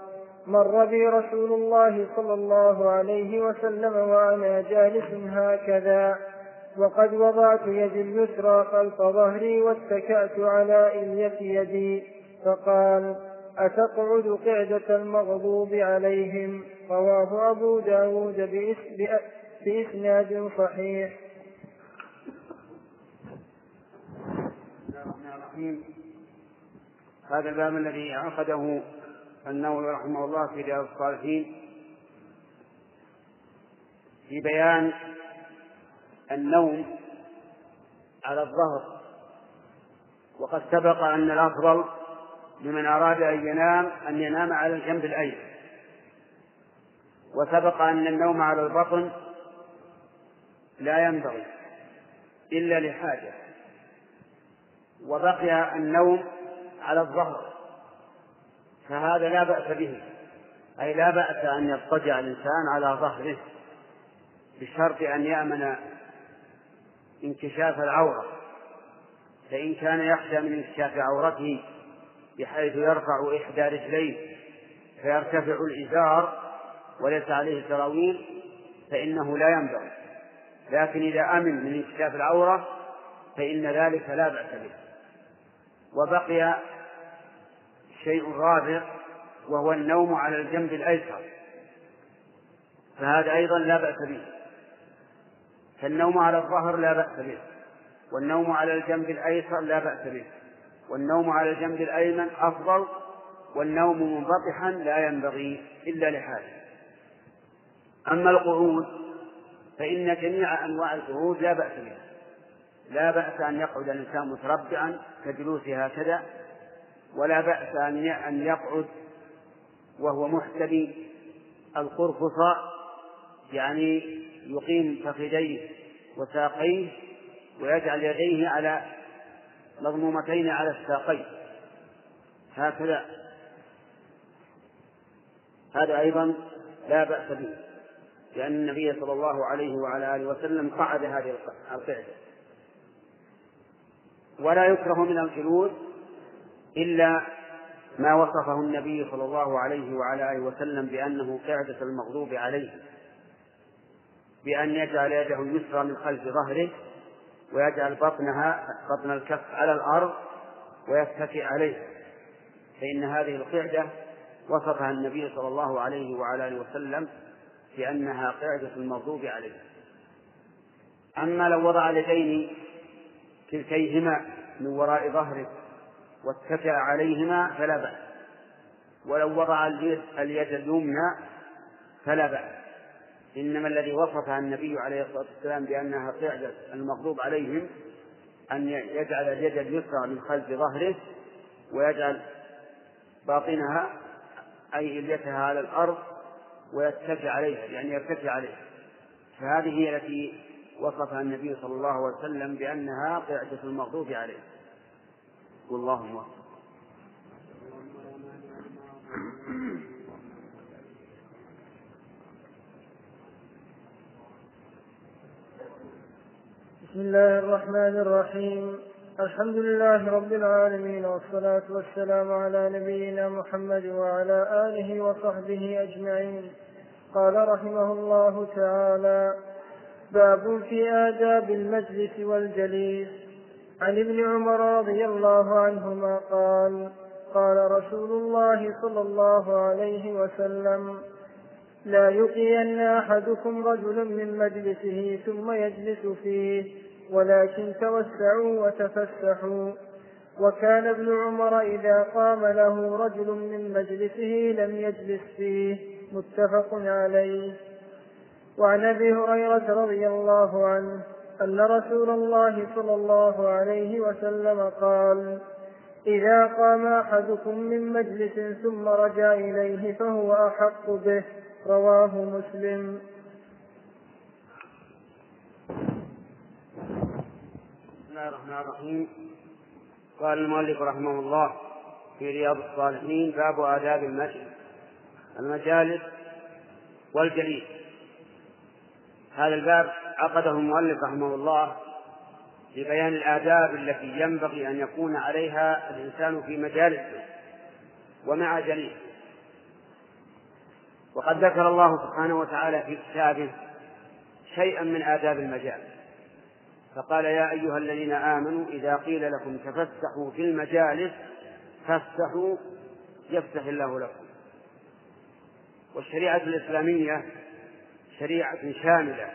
مر بي رسول الله صلى الله عليه وسلم وأنا جالس هكذا. وقد وضعت يدي اليسرى خلف ظهري واتكأت على إلية يدي فقال أتقعد قعدة المغضوب عليهم؟ رواه أبو داود بإسناد صحيح. هذا الباب الذي عقده النووي رحمه الله في رياض الصالحين في بيان النوم على الظهر. وقد سبق أن الأفضل لمن أراد أن ينام أن ينام على الجنب الأيمن. وسبق أن النوم على البطن لا ينبغي إلا لحاجة. وبقي النوم على الظهر. فهذا لا بأس به. أي لا بأس أن يضطجع الإنسان على ظهره بشرط أن يأمن انكشاف العورة فإن كان يخشى من انكشاف عورته بحيث يرفع إحدى رجليه فيرتفع الإزار وليس عليه سراويل فإنه لا ينبغي. لكن إذا أمن من انكشاف العورة فإن ذلك لا بأس به. وبقي شيء رابع وهو النوم على الجنب الأيسر فهذا أيضا لا بأس به. فالنوم على الظهر لا بأس به والنوم على الجنب الأيسر لا بأس به والنوم على الجنب الأيمن أفضل والنوم منبطحا لا ينبغي إلا لحاجة أما القعود فإن جميع أنواع القعود لا بأس بها. لا بأس أن يقعد الإنسان متربعا كجلوسه هكذا ولا بأس أن يقعد وهو محتبي القرفص يعني يقيم فخذيه وساقيه ويجعل يديه على مضمومتين على الساقين. هكذا. هذا أيضا لا بأس به لأن النبي صلى الله عليه وعلى آله وسلم قعد هذه القعدة. ولا يكره من الجلوس إلا ما وصفه النبي صلى الله عليه وعلى آله وسلم بأنه قعدة المغضوب عليه. بأن يجعل يده اليسرى من خلف ظهره ويجعل بطنها بطن الكف على الأرض ويتكئ عليه. فإن هذه القعدة وصفها النبي صلى الله عليه وعلى آله وسلم بأنها قعدة المغضوب عليه. أما لو وضع اليدين كلتيهما من وراء ظهره واتكأ عليهما فلا بأس. ولو وضع اليد, اليمنى فلا بأس. إنما الذي وصفها النبي عليه الصلاة والسلام بأنها قعدة المغضوب عليهم أن يجعل اليد اليسرى من خلف ظهره ويجعل باطنها أي إليتها على الأرض ويتكي عليها يعني يرتفع عليها. فهذه هي التي وصفها النبي صلى الله عليه وسلم بأنها قعدة المغضوب عليه. والله موفق. بسم الله الرحمن الرحيم. الحمد لله رب العالمين والصلاة والسلام على نبينا محمد وعلى آله وصحبه أجمعين. قال رحمه الله تعالى باب في آداب المجلس والجليس. عن ابن عمر رضي الله عنهما قال قال رسول الله صلى الله عليه وسلم لا يقين أحدكم رجل من مجلسه ثم يجلس فيه ولكن توسعوا وتفسحوا. وكان ابن عمر إذا قام له رجل من مجلسه لم يجلس فيه. متفق عليه. وعن أبي هريرة رضي الله عنه أن رسول الله صلى الله عليه وسلم قال إذا قام أحدكم من مجلس ثم رجع إليه فهو أحق به رواه مسلم. بسم الله الرحمن الرحيم. قال المؤلف رحمه الله في رياض الصالحين باب آداب المجلس المجالس والجليس. هذا الباب عقده المؤلف رحمه الله لبيان الآداب التي ينبغي أن يكون عليها الإنسان في مجالسه ومع جليسه وقد ذكر الله سبحانه وتعالى في كتابه شيئا من آداب المجالس فقال يا أيها الذين آمنوا إذا قيل لكم تفسحوا في المجالس فافسحوا يفتح الله لكم. والشريعة الإسلامية شريعة شاملة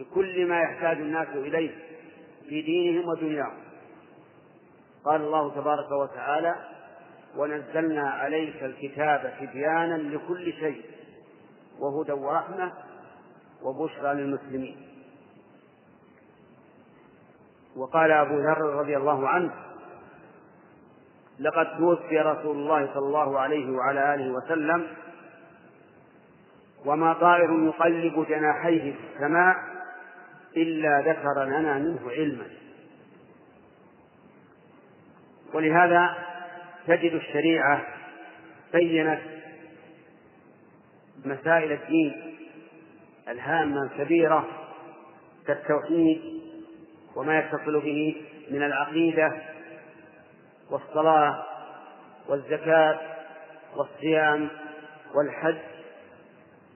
لكل ما يحتاج الناس إليه في دينهم ودنياهم. قال الله تبارك وتعالى ونزلنا عليك الكتاب تبيانا لكل شيء وهدى ورحمة وبشرى للمسلمين. وقال أبو ذر رضي الله عنه لقد توفي رسول الله صلى الله عليه وعلى آله وسلم وما طائر يقلب جناحيه في السماء إلا ذكر لنا منه علما. ولهذا تجد الشريعة بينت مسائل الدين الهامة الكبيرة كالتوحيد وما يتصل به من العقيدة والصلاة والزكاة والصيام والحج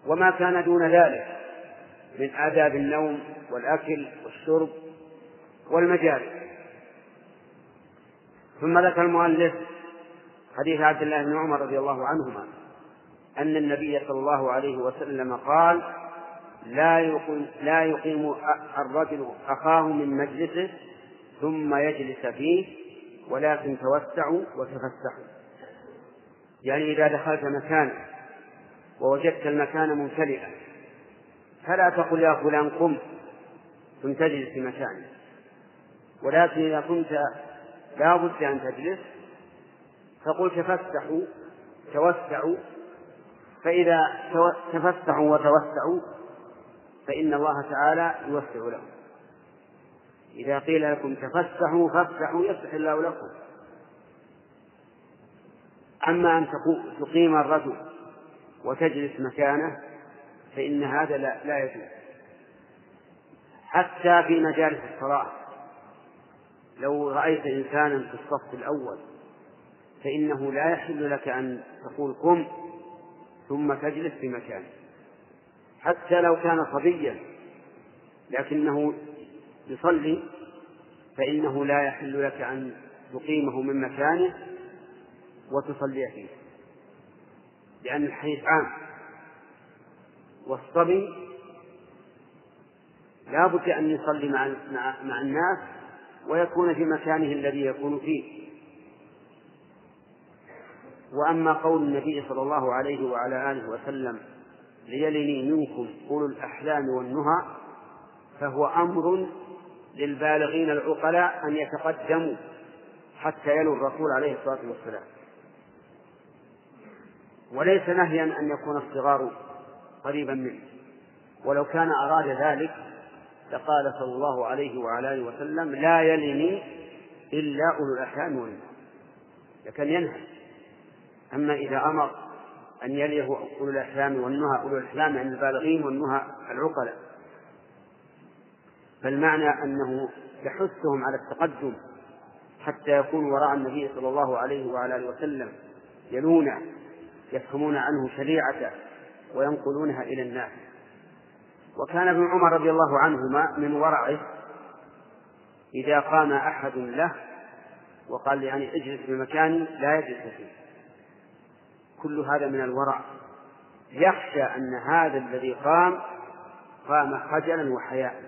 وما كان دون ذلك من آداب النوم والأكل والشرب والمجالس ثم ذكر المؤلف حديث عبد الله بن عمر رضي الله عنهما أن النبي صلى الله عليه وسلم قال لا يقيم, لا يقيم الرجل أخاه من مجلسه ثم يجلس فيه ولكن توسعوا وتفسحوا. يعني إذا دخلت مكانا ووجدت المكان ممتلئا فلا تقل يا فلان قم ثم تجلس في مكانك. ولكن إذا كنت لا بد أن تجلس فقل تفسحوا توسعوا. فإذا تفسحوا وتوسعوا فإن الله تعالى يوسع لهم إذا قيل لكم تفسحوا فافسحوا يفسح الله لكم. أما أن تقيم الرجل وتجلس مكانه فإن هذا لا, لا يجوز. حتى في مجالس الصلاة. لو رأيت إنسانا في الصف الأول فإنه لا يحل لك أن تقول قم ثم تجلس في مكانه حتى لو كان صبيا لكنه يصلي فإنه لا يحل لك أن تقيمه من مكانه وتصلي فيه. لأن الحديث عام. والصبي لا بد أن يصلي مع مع الناس ويكون في مكانه الذي يكون فيه. وأما قول النبي صلى الله عليه وعلى آله وسلم ليلني منكم أولو الأحلام والنهى فهو أمر للبالغين العقلاء أن يتقدموا حتى يلوا الرسول عليه الصلاة والسلام. وليس نهيا أن يكون الصغار قريبا منه. ولو كان أراد ذلك لقال صلى الله عليه وعلى آله وسلم لا يلني إلا أولو الأحلام والنهى. لكن ينهى. أما إذا أمر أن يليه أولو الأحلام والنهى أولو الأحلام عند البالغين والنهى العقلاء. فالمعنى أنه يحثهم على التقدم حتى يكونوا وراء النبي صلى الله عليه وعلى آله وسلم يلون يفهمون عنه شريعته وينقلونها إلى الناس. وكان ابن عمر رضي الله عنهما من ورعه إذا قام أحد له وقال يعني أجلس في مكاني لا يجلس فيه. كل هذا من الورع. يخشى أن هذا الذي قام قام خجلا وحياء.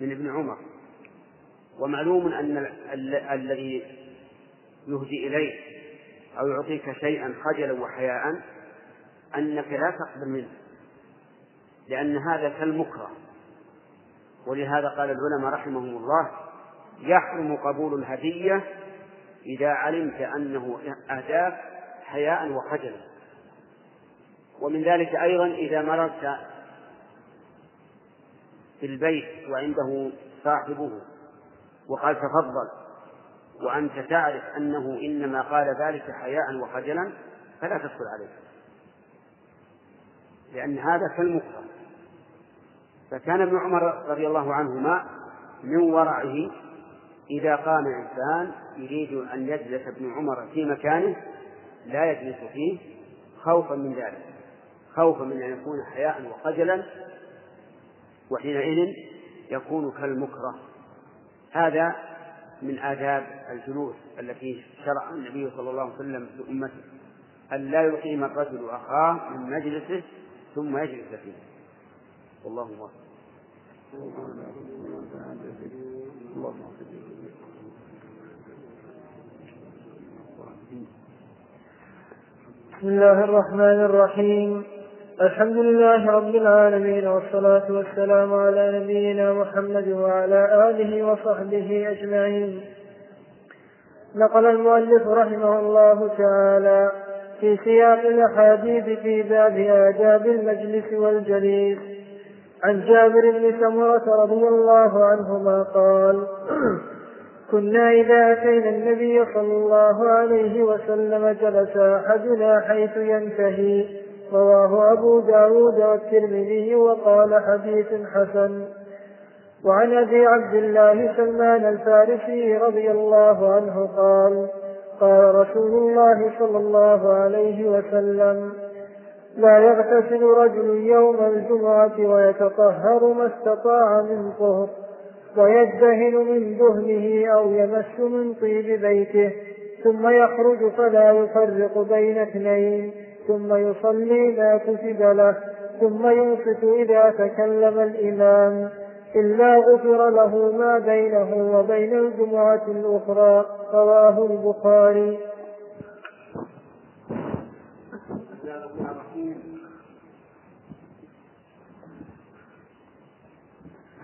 من ابن عمر. ومعلوم أن ال الذي يهدي إليك أو يعطيك شيئا خجلا وحياء أنك لا تقبل منه. لأن هذا كالمكره. ولهذا قال العلماء رحمهم الله يحرم قبول الهدية إذا علمت أنه أهداك حياء وخجلا ومن ذلك أيضا إذا مررت في البيت وعنده صاحبه وقال تفضل وأنت تعرف أنه إنما قال ذلك حياء وخجلا فلا تدخل عليه. لأن هذا كالمكره. فكان ابن عمر رضي الله عنهما من ورعه إذا قام إنسان يريد أن يجلس ابن عمر في مكانه لا يجلس فيه خوفا من ذلك. خوفا من أن يكون حياء وخجلا وحينئذ يكون كالمكره. هذا من آداب الجلوس التي شرع النبي صلى الله عليه وسلم لأمته أن لا يقيم الرجل أخاه من مجلسه ثم يجلس فيه. والله أكبر بسم الله الرحمن الرحيم. الحمد لله رب العالمين والصلاة والسلام على نبينا محمد وعلى آله وصحبه أجمعين. نقل المؤلف رحمه الله تعالى في سياق الأحاديث في باب آداب المجلس والجليس. عن جابر بن سمرة رضي الله عنهما قال كنا إذا أتينا النبي صلى الله عليه وسلم جلس أحدنا حيث ينتهي. رواه أبو داود والترمذي وقال حديث حسن. وعن أبي عبد الله سلمان الفارسي رضي الله عنه قال قال رسول الله صلى الله عليه وسلم لا يغتسل رجل يوم الجمعة ويتطهر ما استطاع من طهر. ويدهن من دهنه أو يمس من طيب بيته ثم يخرج فلا يفرق بين اثنين ثم يصلي ما كتب له ثم ينصت إذا تكلم الإمام. إلا غفر له ما بينه وبين الجمعة الأخرى رواه البخاري.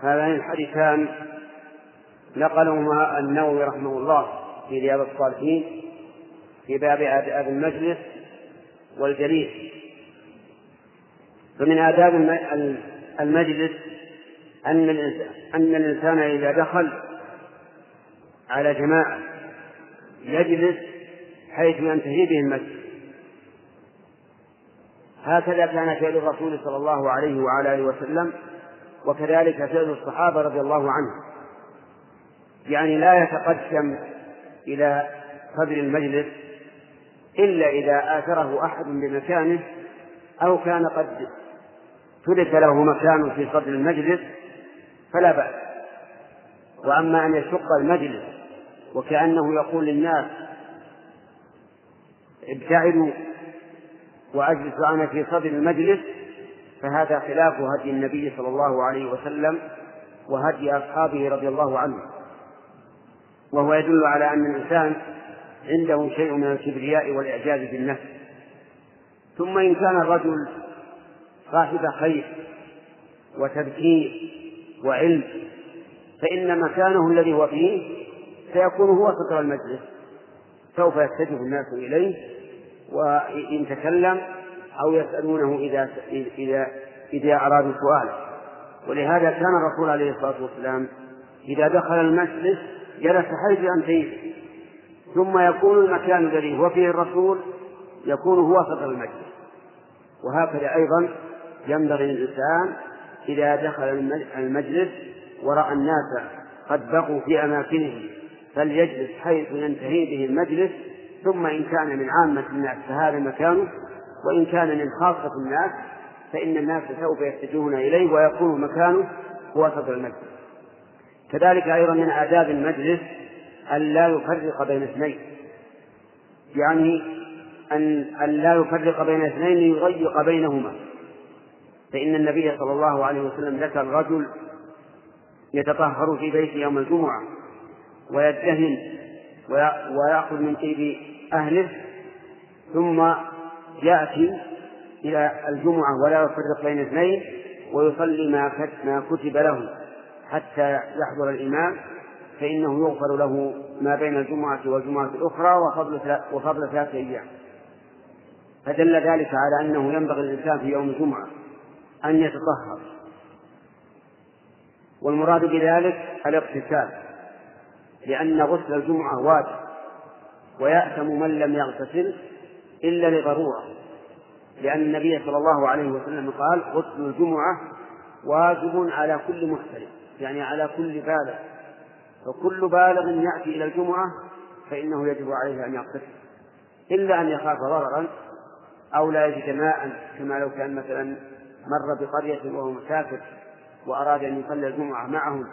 هذان الحديثان نقلهما النووي رحمه الله في رياض الصالحين في باب آداب المجلس والجليس. فمن آداب المجلس أن أن الإنسان إذا دخل على جماعة يجلس حيث ينتهي به المجلس هكذا كان فعل الرسول صلى الله عليه وعلى آله وسلم وكذلك فعل الصحابة رضي الله عنهم. يعني لا يتقدم إلى صدر المجلس إلا إذا آثره أحد بمكانه أو كان قد ترك له مكان في صدر المجلس فلا بأس. وأما أن يشق المجلس وكأنه يقول للناس ابتعدوا وأجلس أنا في صدر المجلس فهذا خلاف هدي النبي صلى الله عليه وسلم وهدي أصحابه رضي الله عنهم وهو يدل على أن الإنسان عنده شيء من الكبرياء والإعجاز بالنفس. ثم إن كان الرجل صاحب خير وتذكير وعلم فإن مكانه الذي هو فيه سيكون هو سطر المجلس. سوف يتجه الناس إليه وإن تكلم أو يسألونه إذا إذا إذا أرادوا سؤالا ولهذا كان الرسول عليه الصلاة والسلام إذا دخل المجلس جلس حيث ينتهي. ثم يكون المكان الذي هو فيه الرسول يكون هو سطر المجلس. وهكذا أيضا ينبغي للإنسان إذا دخل المجلس ورأى الناس قد بقوا في أماكنهم فليجلس حيث ينتهي به المجلس. ثم إن كان من عامة الناس فهذا مكانه وإن كان من خاصة الناس فإن الناس سوف يتجهون إليه ويكون مكانه هو صدر المجلس. كذلك أيضا من آداب المجلس أن لا يفرق بين اثنين. يعني أن أن لا يفرق بين اثنين يضيق بينهما. فإن النبي صلى الله عليه وسلم ذكر رجل يتطهر في بيته يوم الجمعة ويدهن ويأخذ من طيب أهله ثم يأتي إلى الجمعة ولا يفرق بين اثنين ويصلي ما كتب له حتى يحضر الإمام فإنه يغفر له ما بين الجمعة والجمعة الأخرى وفضل وفضل ثلاثة أيام. فدل ذلك على أنه ينبغي للإنسان في يوم الجمعة أن يتطهر. والمراد بذلك الاغتسال لأن غسل الجمعة واجب ويأثم من لم يغتسل إلا لضرورة. لأن النبي صلى الله عليه وسلم قال غسل الجمعة واجب على كل محترم يعني على كل بالغ. فكل بالغ يأتي إلى الجمعة فإنه يجب عليه أن يغتسل. إلا أن يخاف ضررا أو لا يجد ماء كما لو كان مثلا مر بقرية وهو مسافر وأراد أن يصلي الجمعة معهم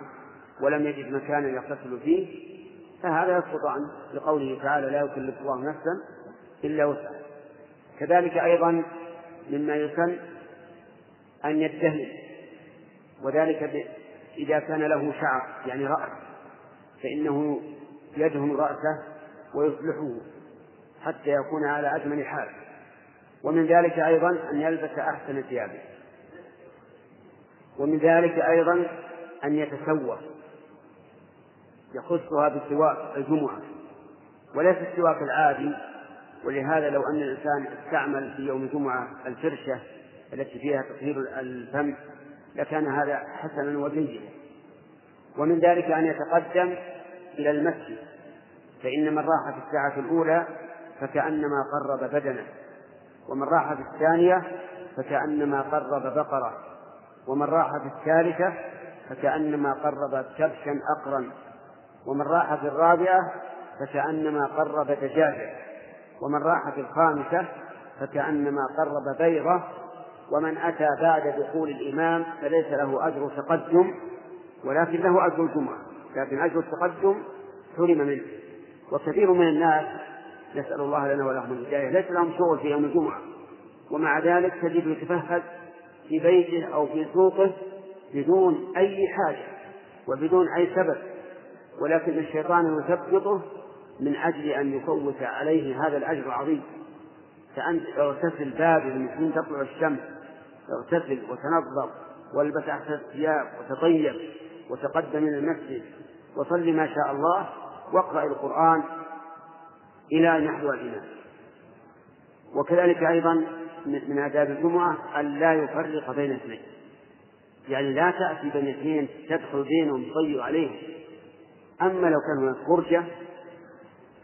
ولم يجد مكانا يغتسل فيه فهذا يسقط عنه لقوله تعالى لا يكلف الله نفسا إلا وسعها كذلك أيضا مما يسن أن يدهن وذلك إذا كان له شعر يعني رأس فإنه يدهن رأسه ويصلحه حتى يكون على أجمل حال. ومن ذلك أيضا أن يلبس أحسن ثيابه. ومن ذلك أيضا أن يتسوى. يخصها بسواك الجمعة وليس السواك العادي ولهذا لو أن الإنسان استعمل في يوم الجمعة الفرشة التي فيها تطهير الفم لكان هذا حسنا وجيدا ومن ذلك أن يتقدم إلى المسجد فإن من راح في الساعة الأولى فكأنما قرب بدنه ومن راح في الثانية فكأنما قرب بقرة ومن راح في الثالثة فكأنما قرب كبشا أقرا ومن راح في الرابعة فكأنما قرب دجاجة. ومن راح في الخامسة فكأنما قرب بيضة ومن أتى بعد دخول الإمام فليس له أجر تقدم ولكن له أجر الجمعة لكن أجر التقدم حرم منه. وكثير من الناس نسأل الله لنا ولهم الهداية ليس لهم شغل في يوم الجمعة ومع ذلك تجده يتفهد في بيته أو في سوقه بدون أي حاجة وبدون أي سبب ولكن الشيطان يثبطه من أجل أن يفوت عليه هذا الأجر العظيم. فأنت اغتسل بارد من تطلع الشمس اغتسل وتنظف والبس أحسن الثياب وتطيب وتقدم إلى المسجد وصل ما شاء الله واقرأ القرآن إلى يحضر الإمام وكذلك أيضا من آداب الجمعة أن لا يفرق بين اثنين. يعني لا تأتي بين اثنين تدخل بينهم تضيع عليهم أما لو كان هناك فرجة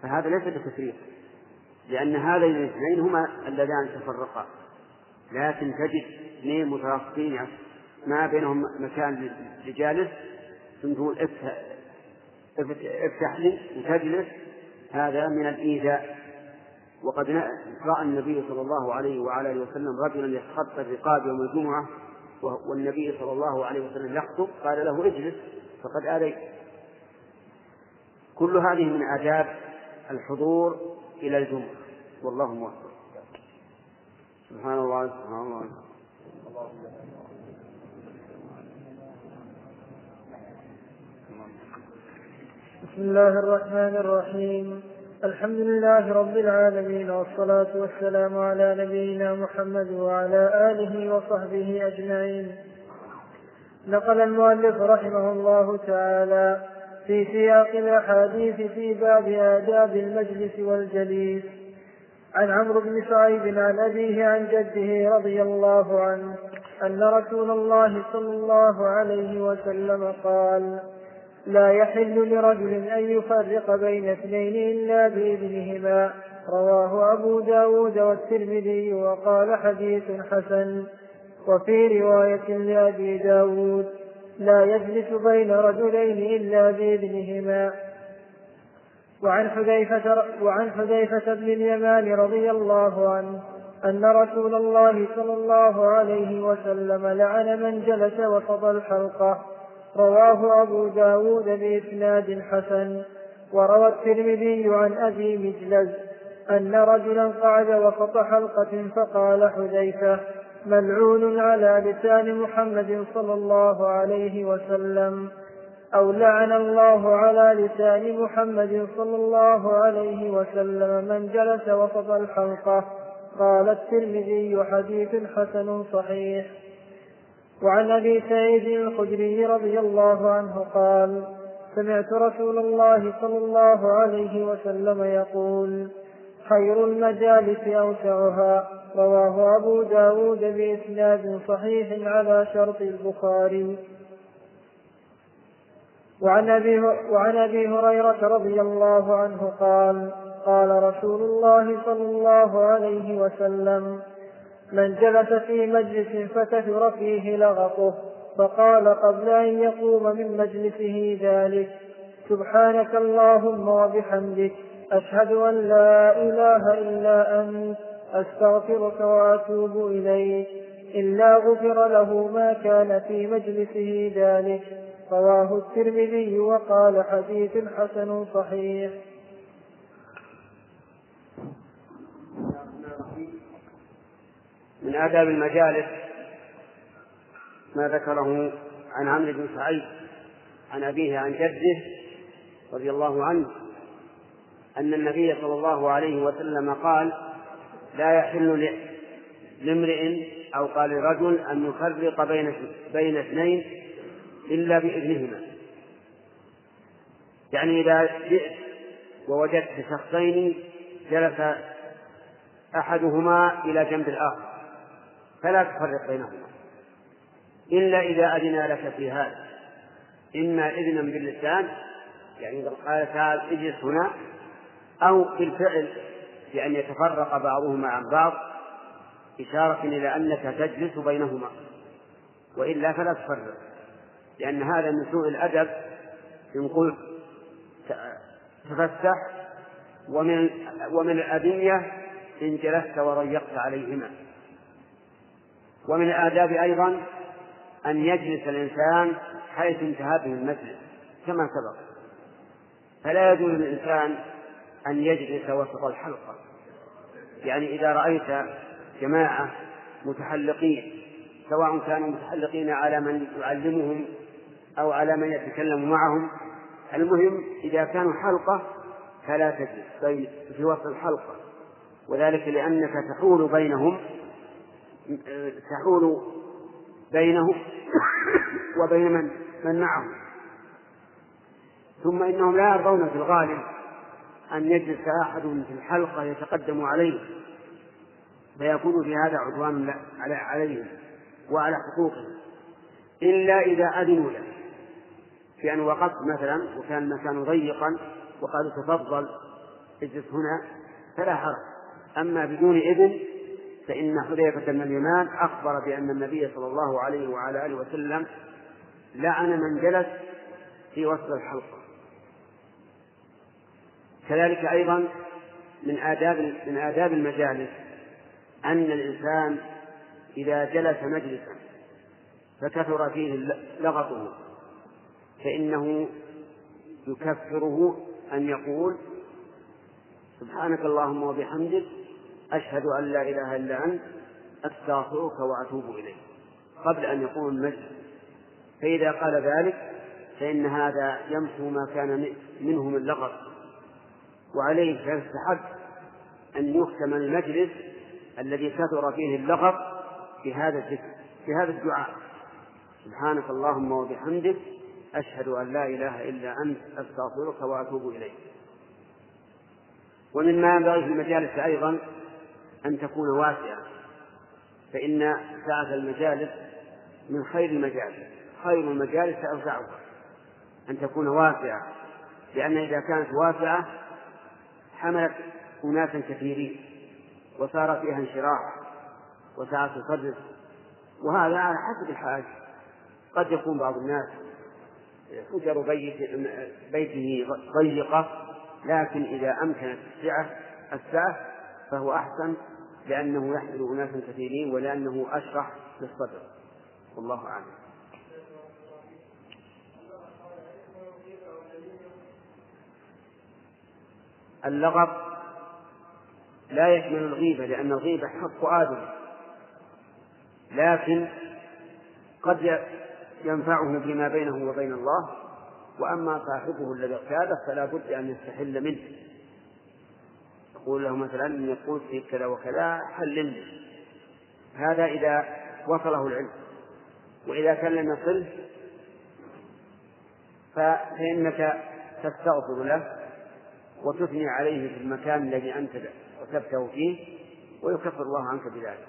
فهذا ليس بتفريق لأن هذين الاثنين هما اللذان تفرقا. لكن تجد اثنين مترافقين ما بينهم مكان لجالس ثم تقول افتح لي وتجلس هذا من الإيذاء. وقد رأى النبي صلى الله عليه وعلى آله وسلم رجلا يتخطى الرقاب يوم الجمعة والنبي صلى الله عليه وسلم يخطب قال له اجلس فقد آذيت. كل هذه من آداب الحضور إلى الجمعة. والله موفق. سبحان الله سبحان الله. بسم الله الرحمن الرحيم. الحمد لله رب العالمين والصلاة والسلام على نبينا محمد وعلى آله وصحبه أجمعين. نقل المؤلف رحمه الله تعالى في سياق الأحاديث في باب آداب المجلس والجليس. عن عمرو بن شعيب عن أبيه عن جده رضي الله عنه أن رسول الله صلى الله عليه وسلم قال لا يحل لرجل أن يفرق بين اثنين إلا بإذنهما. رواه أبو داود والترمذي وقال حديث حسن. وفي رواية لأبي داود لا يجلس بين رجلين إلا بإذنهما. وعن حذيفة وعن حذيفة بن اليمان رضي الله عنه أن رسول الله صلى الله عليه وسلم لعن من جلس وسط الحلقة. رواه أبو داود بإسناد حسن. وروى الترمذي عن أبي مجلز أن رجلا قعد وسط حلقة فقال حذيفة ملعون على لسان محمد صلى الله عليه وسلم أو لعن الله على لسان محمد صلى الله عليه وسلم من جلس وسط الحلقة. قال الترمذي حديث حسن صحيح. وعن أبي سعيد الخدري رضي الله عنه قال سمعت رسول الله صلى الله عليه وسلم يقول خير المجالس أوسعها. رواه أبو داود بإسناد صحيح على شرط البخاري. وعن أبي, وعن أبي هريرة رضي الله عنه قال قال رسول الله صلى الله عليه وسلم من جلس في مجلس فكثر فيه لغطه فقال قبل أن يقوم من مجلسه ذلك سبحانك اللهم وبحمدك أشهد أن لا إله إلا أنت أستغفرك وأتوب إليك. إلا غفر له ما كان في مجلسه ذلك. رواه الترمذي وقال حديث حسن صحيح. من آداب المجالس ما ذكره عن عمرو بن سعيد عن أبيه عن جده رضي الله عنه أن النبي صلى الله عليه وسلم قال لا يحل لامرئ أو قال لرجل أن يفرق بين بين اثنين إلا بإذنهما. يعني إذا جئت ووجدت شخصين جلس أحدهما إلى جنب الآخر فلا تفرق بينهما. إلا إذا أذن لك في هذا. إما إذنا باللسان يعني إذا قال تعال اجلس هنا أو بالفعل بأن يتفرق بعضهما عن بعض إشارة إلى أنك تجلس بينهما. وإلا فلا تفرق لأن هذا من سوء الأدب إن قلت تفسح ومن ومن الأذية إن جلست وضيقت عليهما. ومن الآداب أيضا أن يجلس الإنسان حيث انتهى به المجلس كما سبق. فلا يجوز للإنسان أن يجلس وسط الحلقة. يعني إذا رأيت جماعة متحلقين سواء كانوا متحلقين على من يعلمهم أو على من يتكلم معهم المهم إذا كانوا حلقة فلا تجلس في وسط الحلقة. وذلك لأنك تحول بينهم تحول بينه وبين من من معه ثم إنهم لا يرضون في الغالب أن يجلس أحد في الحلقة يتقدم عليه فيكون في هذا عدوان عليهم وعلى حقوقهم إلا إذا أذنوا له في أن وقفت مثلا وكان المكان ضيقا وقالوا تفضل اجلس هنا فلا حرج. أما بدون إذن فإن حذيفة بن اليمان أخبر بأن النبي صلى الله عليه وعلى آله وسلم لعن من جلس في وسط الحلقة. كذلك أيضا من آداب من آداب المجالس أن الإنسان إذا جلس مجلسا فكثر فيه لغطه فإنه يكفره أن يقول سبحانك اللهم وبحمدك أشهد أن لا إله إلا أنت أستغفرك وأتوب إليك قبل أن يقوم المجلس. فإذا قال ذلك فإن هذا يمحو ما كان منه من لغط. وعليه فيستحق أن يختم المجلس الذي كثر فيه اللغط بهذا الذكر بهذا الدعاء. سبحانك اللهم وبحمدك أشهد أن لا إله إلا أنت أستغفرك وأتوب إليك. ومما ينبغي في المجالس أيضا أن تكون واسعة فإن سعة المجالس من خير المجالس خير المجالس أوسعها أن تكون واسعة لأن إذا كانت واسعة حملت أناسا كثيرين وصار فيها انشراح وسعة صدر وهذا على حسب الحاج. قد يكون بعض الناس حجر بيت بيته ضيقة لكن إذا أمكنت السعة السعة فهو أحسن لأنه يحمل أناسا كثيرين ولأنه أشرح للصدر. والله أعلم. اللغط لا يشمل الغيبة لأن الغيبة حق آدم. لكن قد ينفعه فيما بينه وبين الله وأما صاحبه الذي اغتابه فلا بد أن يستحل منه. يقول له مثلا إن يقول في كذا وكذا حللني هذا إذا وصله العلم. وإذا كان لم يصله فإنك تستغفر له. وتثني عليه في المكان الذي أنت وثبته فيه ويكفر الله عنك بذلك.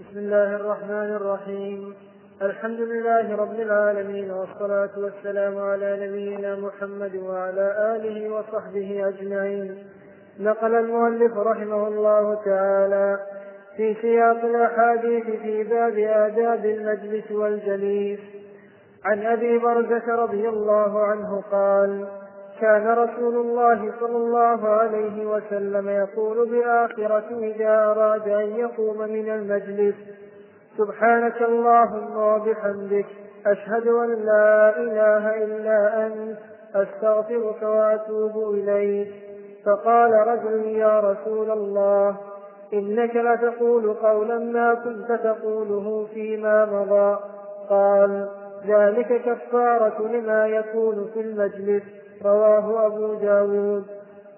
بسم الله الرحمن الرحيم. الحمد لله رب العالمين والصلاة والسلام على نبينا محمد وعلى آله وصحبه أجمعين. نقل المؤلف رحمه الله تعالى في سياق الأحاديث في باب آداب المجلس والجليس. عن أبي برزة رضي الله عنه قال كان رسول الله صلى الله عليه وسلم يقول بآخرة إذا أراد أن يقوم من المجلس سبحانك اللهم وبحمدك أشهد أن لا إله إلا أنت أستغفرك وأتوب إليك. فقال رجل يا رسول الله إنك لتقول قولا ما كنت تقوله فيما مضى. قال ذلك كفارة لما يكون في المجلس. رواه أبو داود.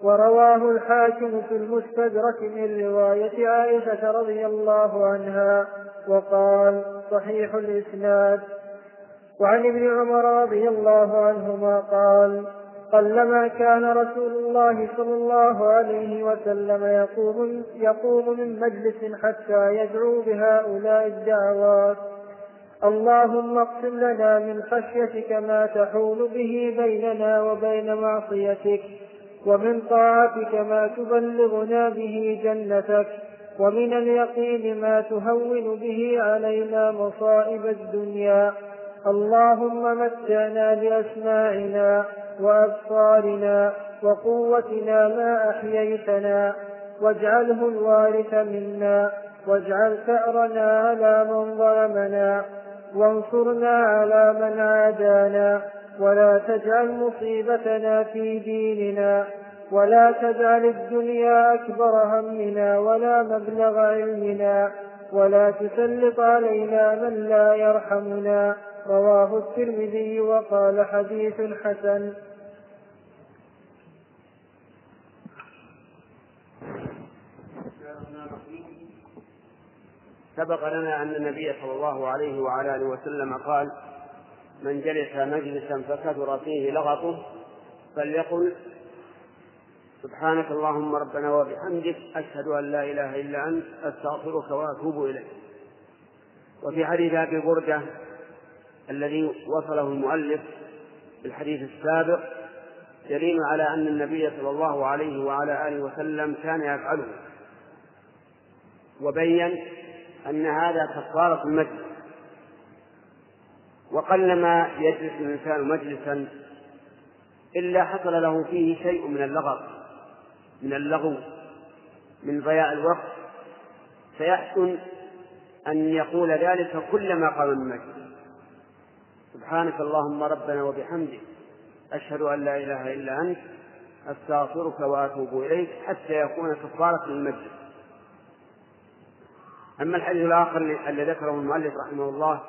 ورواه الحاكم في المستدرك من رواية عائشة رضي الله عنها. وقال صحيح الإسناد. وعن ابن عمر رضي الله عنهما قال قلما كان رسول الله صلى الله عليه وسلم يقوم يقوم من مجلس حتى يدعو بهؤلاء الدعوات. اللهم اقسم لنا من خشيتك ما تحول به بيننا وبين معصيتك ومن طاعتك ما تبلغنا به جنتك ومن اليقين ما تهون به علينا مصائب الدنيا. اللهم متعنا بأسماعنا وأبصارنا وقوتنا ما أحييتنا واجعله الوارث منا واجعل ثأرنا على من ظلمنا وانصرنا على من عادانا ولا تجعل مصيبتنا في ديننا ولا تجعل الدنيا أكبر همنا ولا مبلغ علمنا ولا تسلط علينا من لا يرحمنا رواه الترمذي وقال حديث حسن. سبق لنا أن النبي صلى الله عليه وعلى آله وسلم قال من جلس مجلسا فكثر فيه لغطه فليقل سبحانك اللهم ربنا وبحمدك أشهد أن لا إله إلا أنت أستغفرك وأتوب إليك. وفي حديث أبي بردة الذي وصله المؤلف في الحديث السابق دليل على أن النبي صلى الله عليه وعلى آله وسلم كان يفعله. وبين أن هذا كفارة المجلس. وقلما يجلس الإنسان مجلسا إلا حصل له فيه شيء من اللغط من اللغو من ضياع الوقت. فيحسن أن يقول ذلك كلما قام من سبحانك اللهم ربنا وبحمدك أشهد أن لا إله إلا أنت أستغفرك وأتوب إليك حتى يكون كفارة للمجلس. أما الحديث الآخر الذي ذكره المؤلف رحمه الله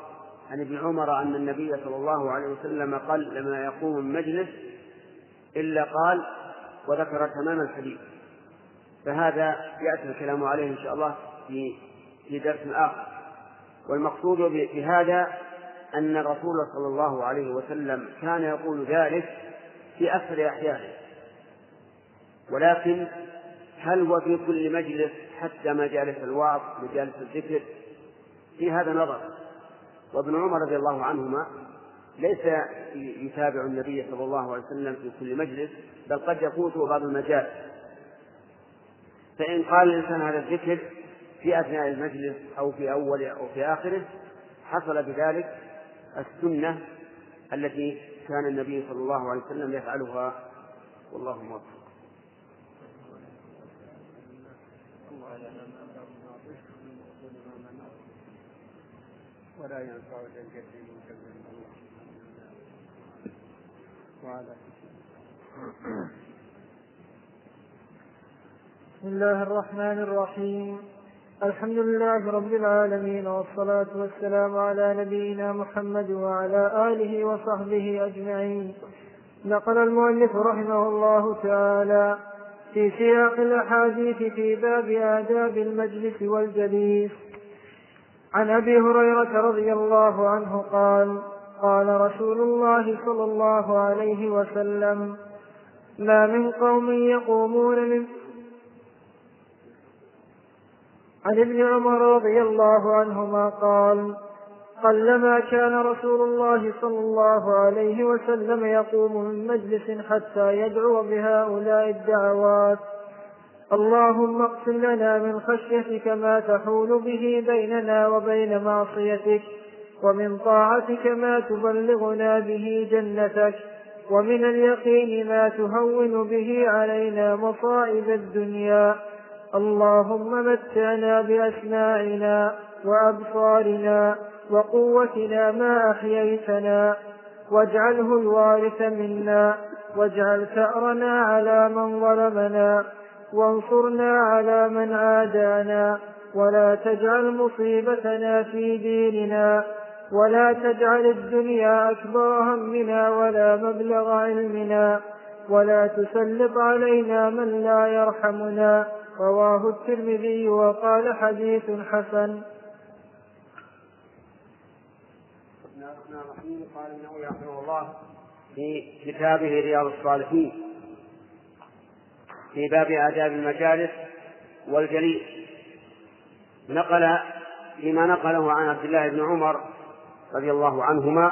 عن ابن عمر أن النبي صلى الله عليه وسلم قال لما يقوم المجلس إلا قال وذكر تمام الحديث فهذا يأتي الكلام عليه إن شاء الله في في درس آخر. والمقصود بهذا أن الرسول صلى الله عليه وسلم كان يقول ذلك في أكثر أحيانه. ولكن هل هو في كل مجلس حتى مجالس الوعظ مجالس الذكر؟ في هذا نظر وابن عمر رضي الله عنهما ليس يتابع النبي صلى الله عليه وسلم في كل مجلس بل قد يفوته بعض المجال فإن قال الإنسان هذا الذكر في أثناء المجلس أو في أول أو في آخره حصل بذلك السنة التي كان النبي صلى الله عليه وسلم يفعلها. والله موفق. ولا ينفع ذا الجد من الله. وعلى بسم الله الرحمن الرحيم. الحمد لله رب العالمين والصلاة والسلام على نبينا محمد وعلى آله وصحبه أجمعين. نقل المؤلف رحمه الله تعالى في سياق الأحاديث في باب آداب المجلس والجليس. عن أبي هريرة رضي الله عنه قال قال رسول الله صلى الله عليه وسلم ما من قوم يقومون من عن ابن عمر رضي الله عنهما قال قلما كان رسول الله صلى الله عليه وسلم يقوم من مجلس حتى يدعو بهؤلاء الدعوات. اللهم اقسم لنا من خشيتك ما تحول به بيننا وبين معصيتك ومن طاعتك ما تبلغنا به جنتك ومن اليقين ما تهون به علينا مصائب الدنيا. اللهم متعنا بأسماعنا وأبصارنا وقوتنا ما أحييتنا واجعله الوارث منا واجعل ثأرنا على من ظلمنا وانصرنا على من عادانا ولا تجعل مصيبتنا في ديننا ولا تجعل الدنيا أكبر همنا ولا مبلغ علمنا ولا تسلط علينا من لا يرحمنا رواه الترمذي وقال حديث حسن. قال النووي رحمه الله في كتابه رياض الصالحين في باب آداب المجالس والجليس. نقل فيما نقله عن عبد الله بن عمر رضي الله عنهما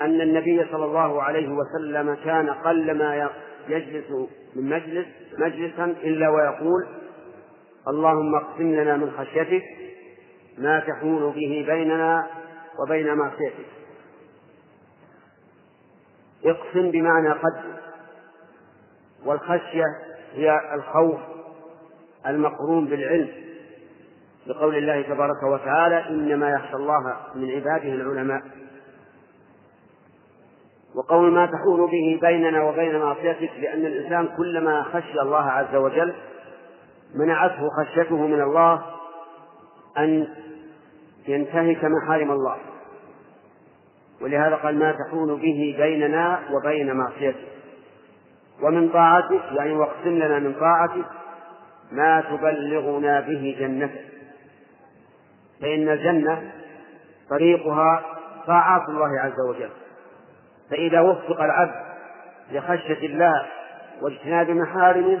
أن النبي صلى الله عليه وسلم كان قلما يجلس من مجلس مجلسا إلا ويقول اللهم اقسم لنا من خشيتك ما تحول به بيننا وبين معصيتك. اقسم بمعنى قد. والخشية هي الخوف المقرون بالعلم بقول الله تبارك وتعالى إنما يخشى الله من عباده العلماء. وقول ما تحول به بيننا وبين معصيتك لأن الإنسان كلما خشي الله عز وجل منعته خشيته من الله أن ينتهك محارم الله. ولهذا قال ما تحول به بيننا وبين معصيتك. ومن طاعتك يعني واقسم لنا من طاعتك ما تبلغنا به جنتك. فإن الجنة طريقها طاعات الله عز وجل. فإذا وفق العبد لخشية الله واجتناب محارمه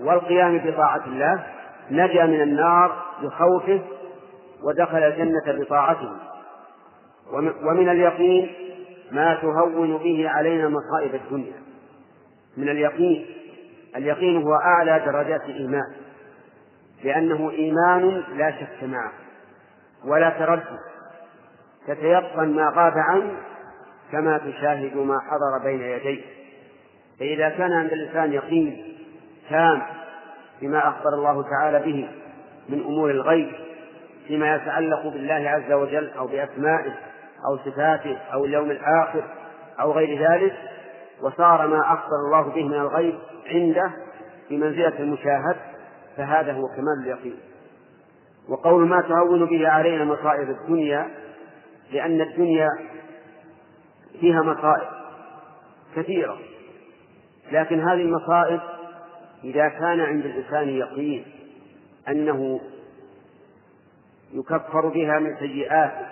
والقيام بطاعة الله نجا من النار بخوفه ودخل الجنة بطاعته. ومن اليقين ما تهون به علينا مصائب الدنيا. من اليقين اليقين هو أعلى درجات الإيمان لأنه إيمان لا شك معه ولا تردد تتيقن ما غاب عنه كما تشاهد ما حضر بين يديك فإذا كان عند الإنسان يقين تام بما أخبر الله تعالى به من أمور الغيب فيما يتعلق بالله عز وجل أو بأسمائه أو صفاته أو اليوم الآخر أو غير ذلك وصار ما أخبر الله به من الغيب عنده بمنزلة المشاهد فهذا هو كمال اليقين. وقول ما تهون به علينا مصائب الدنيا لأن الدنيا فيها مصائب كثيرة. لكن هذه المصائب إذا كان عند الإنسان يقين أنه يكفر بها من سيئاته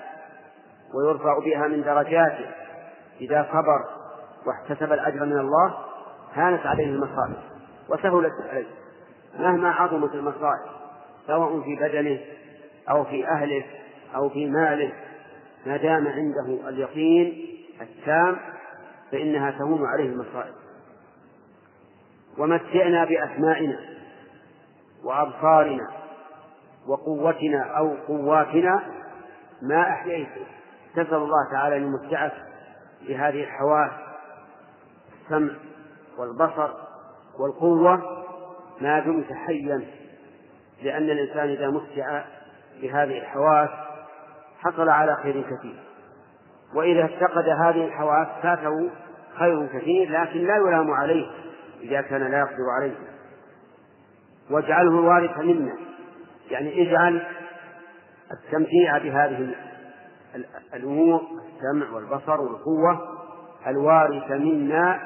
ويرفع بها من درجاته إذا صبر واحتسب الأجر من الله هانت عليه المصائب وسهلت عليه. مهما عظمت المصائب سواء في بدنه أو في أهله أو في ماله ما دام عنده اليقين التام فإنها تهون عليه المصائب. ومتعنا بأسمائنا وأبصارنا وقوتنا أو قواتنا ما أحييته. تسأل الله تعالى أن يمتعك بهذه الحواس السمع والبصر والقوة ما دمت حيا لأن الإنسان إذا متع بهذه الحواس حصل على خير كثير. وإذا افتقد هذه الحواس فاته خير كثير لكن لا يلام عليه إذا كان لا يقدر عليه. واجعله الوارث منا. يعني اجعل التمتيع بهذه الأمور السمع والبصر والقوة الوارث منا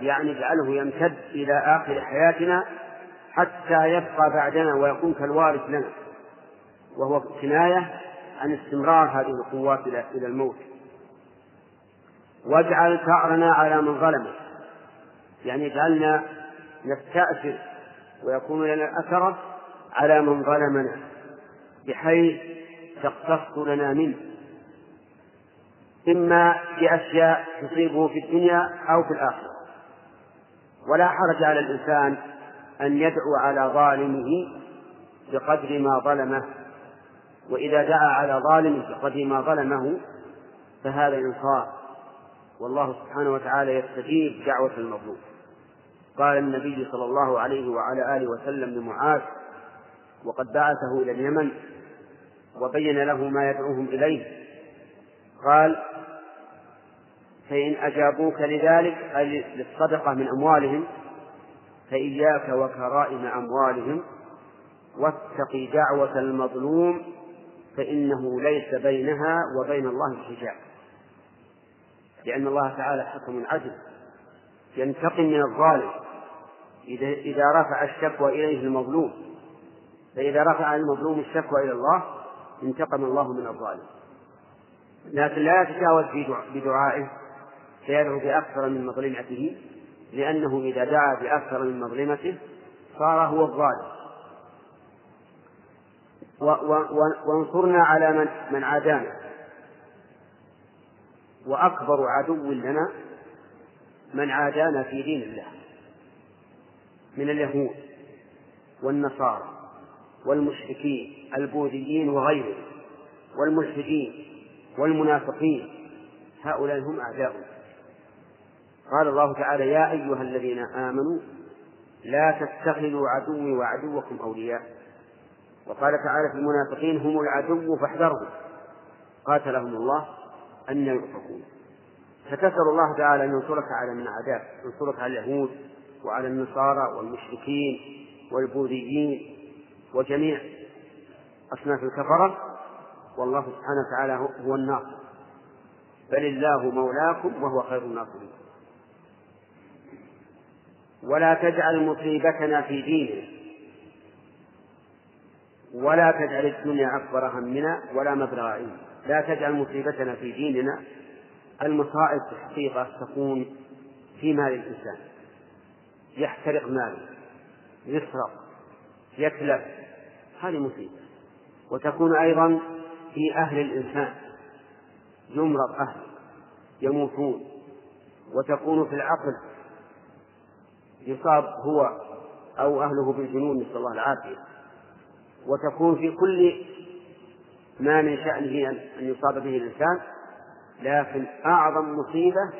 يعني اجعله يمتد إلى آخر حياتنا حتى يبقى بعدنا ويكون كالوارث لنا. وهو كناية عن استمرار هذه القوات إلى الموت. واجعل ثأرنا على من ظلمه. يعني اجعلنا نستأثر ويكون لنا الأثرة على من ظلمنا بحيث تقتص لنا منه. إما بأشياء تصيبه في الدنيا أو في الآخرة. ولا حرج على الإنسان أن يدعو على ظالمه بقدر ما ظلمه. وإذا دعا على ظالم بقدر ما ظلمه فهذا إنصاف. والله سبحانه وتعالى يستجيب دعوة المظلوم. قال النبي صلى الله عليه وعلى آله وسلم لمعاذ وقد بعثه إلى اليمن وبين له ما يدعوهم إليه. قال فإن أجابوك لذلك أي للصدقة من أموالهم فإياك وكرائم أموالهم واتق دعوة المظلوم فإنه ليس بينها وبين الله حجاب. لأن الله تعالى حكم عدل ينتقم من الظالم. إذا إذا رفع الشكوى إليه المظلوم فإذا رفع المظلوم الشكوى إلى الله انتقم الله من الظالم. لكن لا يتجاوز بدعائه فيدعو بأكثر من مظلمته لأنه إذا دعا بأكثر من مظلمته صار هو الظالم. وانصرنا على من, من عادانا. وأكبر عدو لنا من عادانا في دين الله من اليهود والنصارى والمشركين البوذيين وغيرهم والملحدين والمنافقين هؤلاء هم أعداؤنا. قال الله تعالى يا أيها الذين آمنوا لا تتخذوا عدوي وعدوكم أولياء. وقال تعالى في المنافقين هم العدو فاحذرهم. قاتلهم الله أن يؤفكون فتسأل الله تعالى أن ينصرك على من عداك ينصرك على اليهود وعلى النصارى والمشركين والبوذيين وجميع أصناف الكفرة. والله سبحانه وتعالى هو الناصر. بل الله مولاكم وهو خير الناصرين. ولا تجعل مصيبتنا في ديننا. ولا تجعل الدنيا أكبر همنا ولا مبلغ علمنا. لا تجعل مصيبتنا في ديننا. المصائب في الحقيقة تكون في مال الإنسان. يحترق ماله يسرق يتلف هذه مصيبة. وتكون أيضا في أهل الإنسان. يمرض أهله يموتون. وتكون في العقل يصاب هو أو أهله بالجنون نسأل الله العافية. وتكون في كل ما من شأنه أن يصاب به الإنسان لكن أعظم مصيبة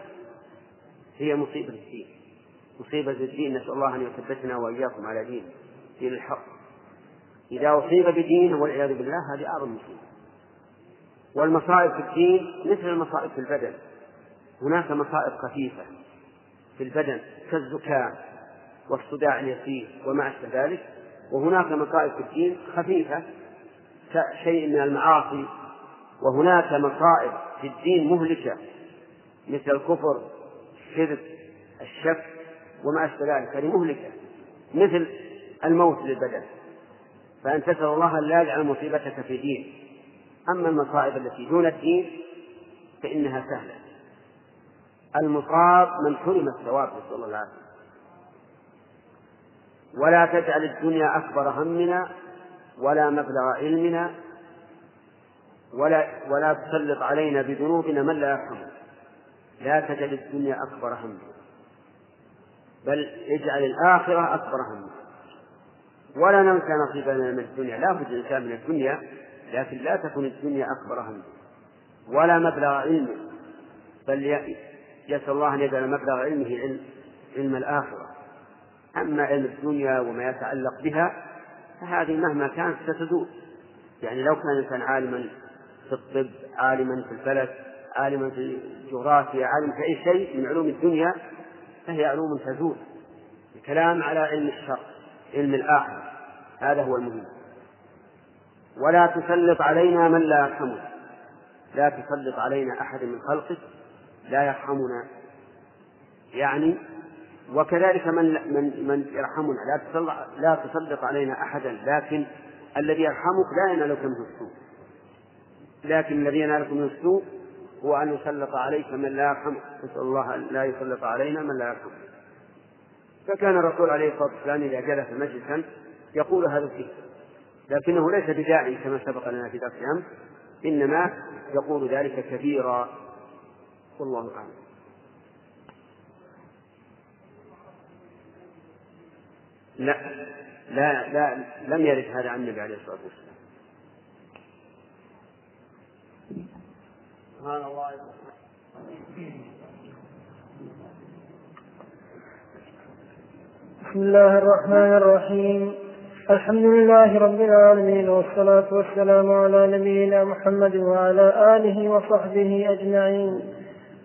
هي مصيبة الدين. مصيبة الدين نسأل الله أن يثبتنا وإياكم على دين دين الحق. إذا أصيب بدينه والعياذ بالله هذه أعظم مصيبة. والمصائب في الدين مثل المصائب في البدن. هناك مصائب خفيفة في البدن كالزكام والصداع اليسير وما أشبه ذلك. وهناك مصائب في الدين خفيفة كشيء من المعاصي وهناك مصائب في الدين مهلكة مثل الكفر الشرك الشك وما أشبه ذلك هذه مهلكة مثل الموت للبدن. فأن تسأل الله أن لا يجعل مصيبتك في دين أما المصائب التي دون الدين فإنها سهلة. المصاب من حرم الثواب نسأل الله العافية. ولا تجعل الدنيا أكبر همنا ولا مبلغ علمنا ولا ولا تسلط علينا بذنوبنا من لا يرحمنا. لا تجعل الدنيا أكبر همنا بل اجعل الآخرة أكبر همنا ولا ننسى نصيبنا من الدنيا. لا بد الإنسان من الدنيا لكن لا تكن الدنيا أكبر همنا ولا مبلغ علمه. بل يسأل الله أن يجعل مبلغ علمه علم, علم الآخرة. أما علم الدنيا وما يتعلق بها فهذه مهما كانت ستزول يعني لو كان الإنسان عالما في الطب عالما في الفلك عالما في الجغرافيا عالما في أي شيء من علوم الدنيا فهي علوم تزول الكلام على علم الشر علم الآخرة هذا هو المهم. ولا تسلط علينا من لا يرحمنا. لا تسلط علينا أحد من خلقك لا يرحمنا. يعني وكذلك من من من يرحمنا. لا تسلط لا تسلط علينا أحدا لكن الذي يرحمك لا ينالك منه السوء. لكن الذي ينالك منه السوء هو أن يسلط عليك من لا يرحمك نسأل الله أن لا يسلط علينا من لا يرحمك فكان الرسول عليه الصلاة والسلام إذا جلس مجلسا يقول هذا الشيء لكنه ليس بداعي كما سبق لنا في درس أمس إنما يقول ذلك كثيرا والله أعلم. لا لا لا لم يرد هذا عن النبي عليه الصلاة والسلام. سبحان الله. بسم الله الرحمن الرحيم. الحمد لله رب العالمين والصلاة والسلام على نبينا محمد وعلى آله وصحبه أجمعين.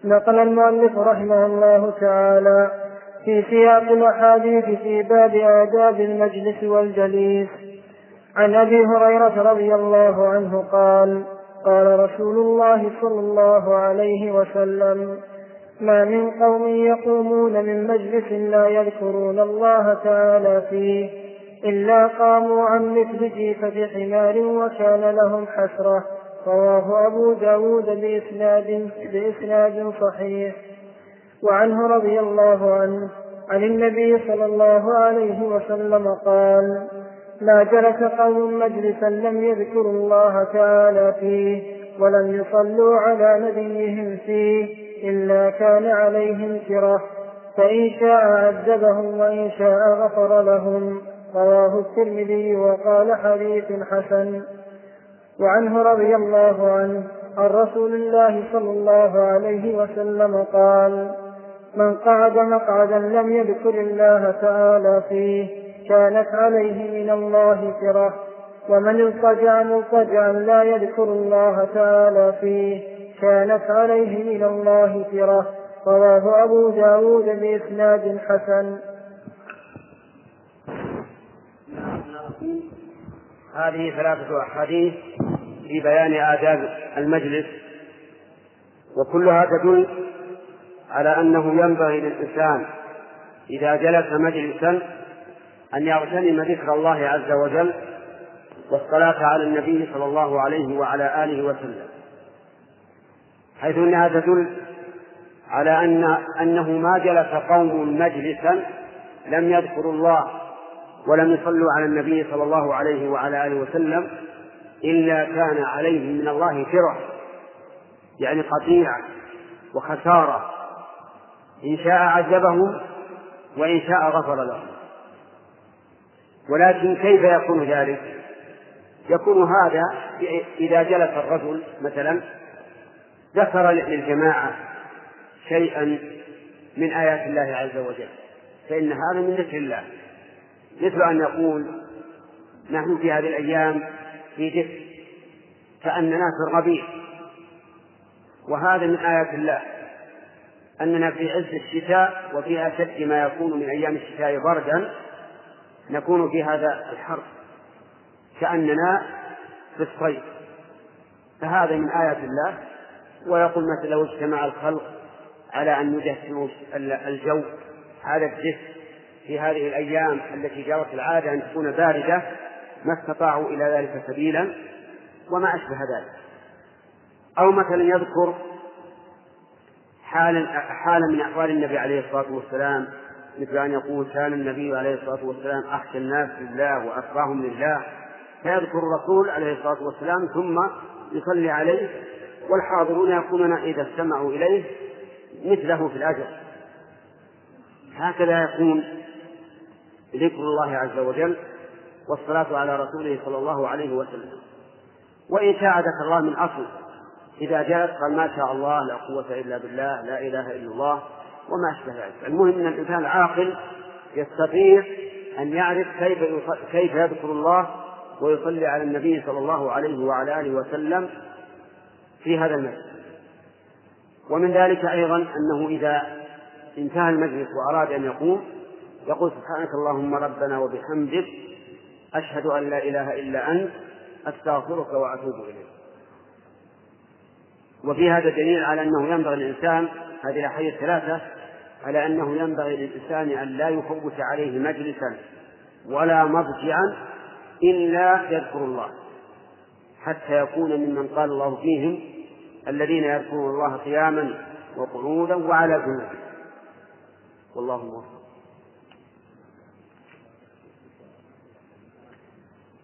نقل المؤلف رحمه الله تعالى في سياق الأحاديث في باب آداب المجلس والجليس. عن أبي هريرة رضي الله عنه قال قال رسول الله صلى الله عليه وسلم ما من قوم يقومون من مجلس لا يذكرون الله تعالى فيه إلا قاموا عن مثل جيفة حمار وكان لهم حسرة. رواه أبو داود بإسناد, بإسناد صحيح. وعنه رضي الله عنه عن النبي صلى الله عليه وسلم قال ما جلس قوم مجلسا لم يذكروا الله تعالى فيه ولم يصلوا على نبيهم فيه إلا كان عليهم كره فإن شاء عذبهم وإن شاء غفر لهم. رواه الترمذي وقال حديث حسن. وعنه رضي الله عنه عن رسول الله صلى الله عليه وسلم قال من قعد مقعدا لم يذكر الله تعالى فيه كانت عليه من الله كرة. ومن التجع مضطجعا لا يذكر الله تعالى فيه كانت عليه من الله كرة. رواه أبو داود بإسناد حسن. هذه ثلاثة أحاديث في بيان آداب المجلس وكلها تدل على أنه ينبغي للإنسان إذا جلس مجلسا أن يغتنم ذكر الله عز وجل والصلاة على النبي صلى الله عليه وعلى آله وسلم. حيث أنها تدل على أن أنه ما جلس قوم مجلسا لم يذكروا الله ولم يصلوا على النبي صلى الله عليه وعلى آله وسلم إلا كان عليهم من الله فرح يعني قطيعة وخسارة. إن شاء عذبهم وإن شاء غفر لهم ولكن كيف يكون ذلك؟ يكون هذا إذا جلس الرجل مثلا ذكر للجماعة شيئا من آيات الله عز وجل فإن هذا من ذكر الله. مثل أن يقول نحن في هذه الأيام في دفء كأننا في الربيع وهذا من آيات الله. أننا في عز الشتاء وفي أشد ما يكون من أيام الشتاء بردا نكون في هذا الحر كأننا في الصيف. فهذا من آيات الله. ويقول مثلا لو اجتمع الخلق على أن يدهنوا الجو هذا الدفء في هذه الأيام التي جرت العادة أن تكون باردة ما استطاعوا إلى ذلك سبيلا وما أشبه ذلك. أو مثلا يذكر حالا حالا من أحوال النبي عليه الصلاة والسلام مثل أن يقول كان النبي عليه الصلاة والسلام أخشى الناس لله وأتقاهم لله فيذكر الرسول عليه الصلاة والسلام ثم يصلي عليه والحاضرون يكونون إذا استمعوا إليه مثله في الأجر. هكذا يكون ذكر الله عز وجل والصلاة على رسوله صلى الله عليه وسلم. وإن شاء ذكر الله من أصل. إذا جاءت قال ما شاء الله لا قوة إلا بالله لا إله إلا الله وما أشبه ذلك. المهم أن الإنسان العاقل يستطيع أن يعرف كيف كيف يذكر الله ويصلي على النبي صلى الله عليه وعلى آله وسلم في هذا المجلس ومن ذلك أيضا أنه إذا انتهى المجلس وأراد أن يقوم يقول سبحانك اللهم ربنا وبحمدك أشهد أن لا إله إلا أنت أستغفرك وأتوب إليك. وفي هذا دليل على أنه ينبغي الإنسان هذه الأحاديث الثلاثة على أنه ينبغي للإنسان أن لا يفوت عليه مجلسا ولا مضجعا إلا يذكر الله حتى يكون ممن قال الله فيهم الذين يذكرون الله قياما وقعودا وعلى جنوبهم والله موفق.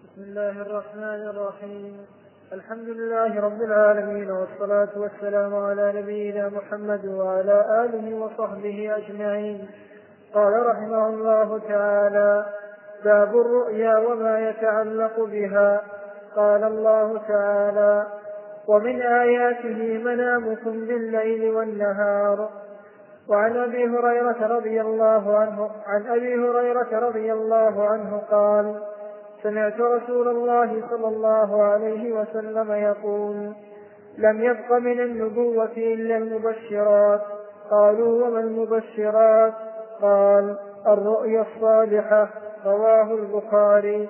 بسم الله الرحمن الرحيم. الحمد لله رب العالمين والصلاة والسلام على نبينا محمد وعلى آله وصحبه أجمعين. قال رحمه الله تعالى باب الرؤيا وما يتعلق بها. قال الله تعالى ومن آياته منامكم بالليل والنهار. وعن أبي هريرة رضي الله عنه عن أبي هريرة رضي الله عنه قال سمعت رسول الله صلى الله عليه وسلم يقول لم يبق من النبوة إلا المبشرات. قالوا وما المبشرات؟ قال الرؤيا الصالحة. رواه البخاري.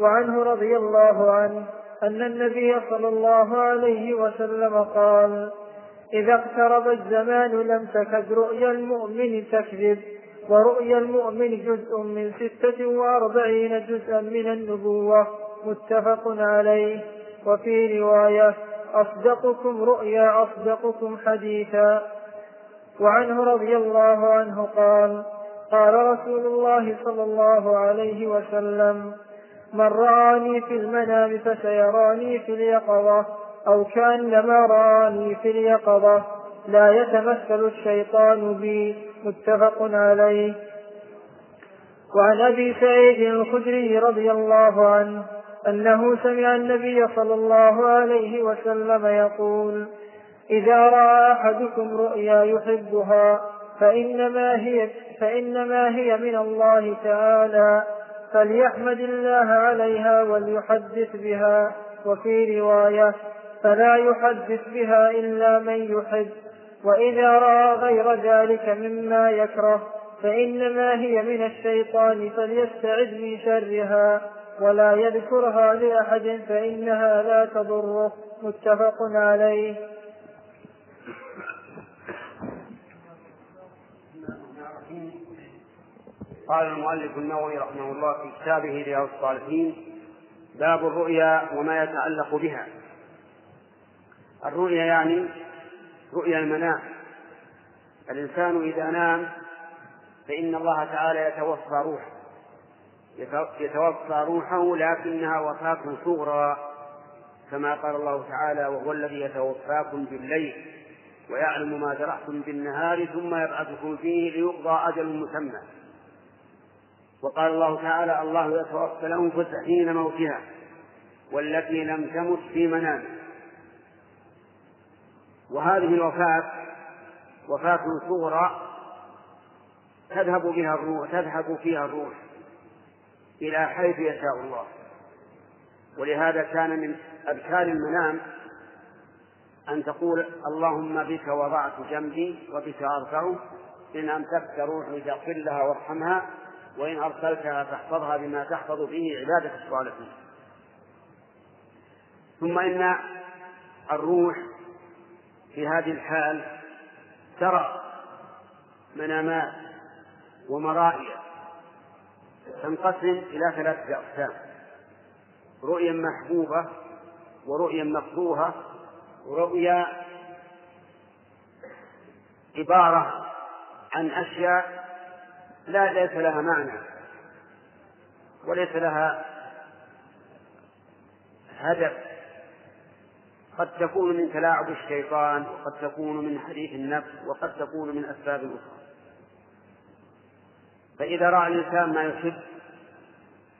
وعنه رضي الله عنه أن النبي صلى الله عليه وسلم قال إذا اقترب الزمان لم تكد رؤيا المؤمن تكذب. ورؤيا المؤمن جزء من ستة وأربعين جزءا من النبوة متفق عليه. وفي رواية أصدقكم رؤيا أصدقكم حديثا. وعنه رضي الله عنه قال قال رسول الله صلى الله عليه وسلم من رآني في المنام فسيراني في اليقظة أو كأنما رآني في اليقظة. لا يتمثل الشيطان بي. متفق عليه. وعن أبي سعيد الخدري رضي الله عنه أنه سمع النبي صلى الله عليه وسلم يقول إذا رأى أحدكم رؤيا يحبها فإنما هي فإنما هي من الله تعالى فليحمد الله عليها وليحدث بها. وفي رواية فلا يحدث بها إلا من يحب. وإذا رأى غير ذلك مما يكره فإنما هي من الشيطان فليستعذ من شرها ولا يذكرها لأحد فإنها لا تضره. متفق عليه. قال المؤلف النووي رحمه الله في كتابه رياض الصالحين باب الرؤيا وما يتعلق بها. الرؤيا يعني رؤيا المنام. الإنسان إذا نام فإن الله تعالى يتوفى روحه. يتوفى روحه لكنها وفاة صغرى. كما قال الله تعالى وهو الذي يتوفاكم بالليل ويعلم ما جرحتم بالنهار ثم يبعثكم فيه ليقضى أجل مسمى. وقال الله تعالى الله يتوفى الأنفس حين موتها والتي لم تمت في منام وهذه الوفاة وفاة صغرى تذهب بها الروح تذهب فيها الروح إلى حيث يشاء الله. ولهذا كان من أذكار المنام أن تقول اللهم بك وضعت جنبي وبك أرفعه إن أمسكت روحي فاغفر لها وارحمها وإن أرسلتها فاحفظها بما تحفظ به عبادك الصالحين. ثم إن الروح في هذه الحال ترى منامات ومرائي تنقسم إلى ثلاثة أقسام رؤيا محبوبة ورؤيا مكروهة ورؤيا عبارة عن أشياء لا ليس لها معنى وليس لها هدف. قد تكون من تلاعب الشيطان وقد تكون من حديث النفس وقد تكون من أسباب أخرى فإذا رأى الإنسان ما يحب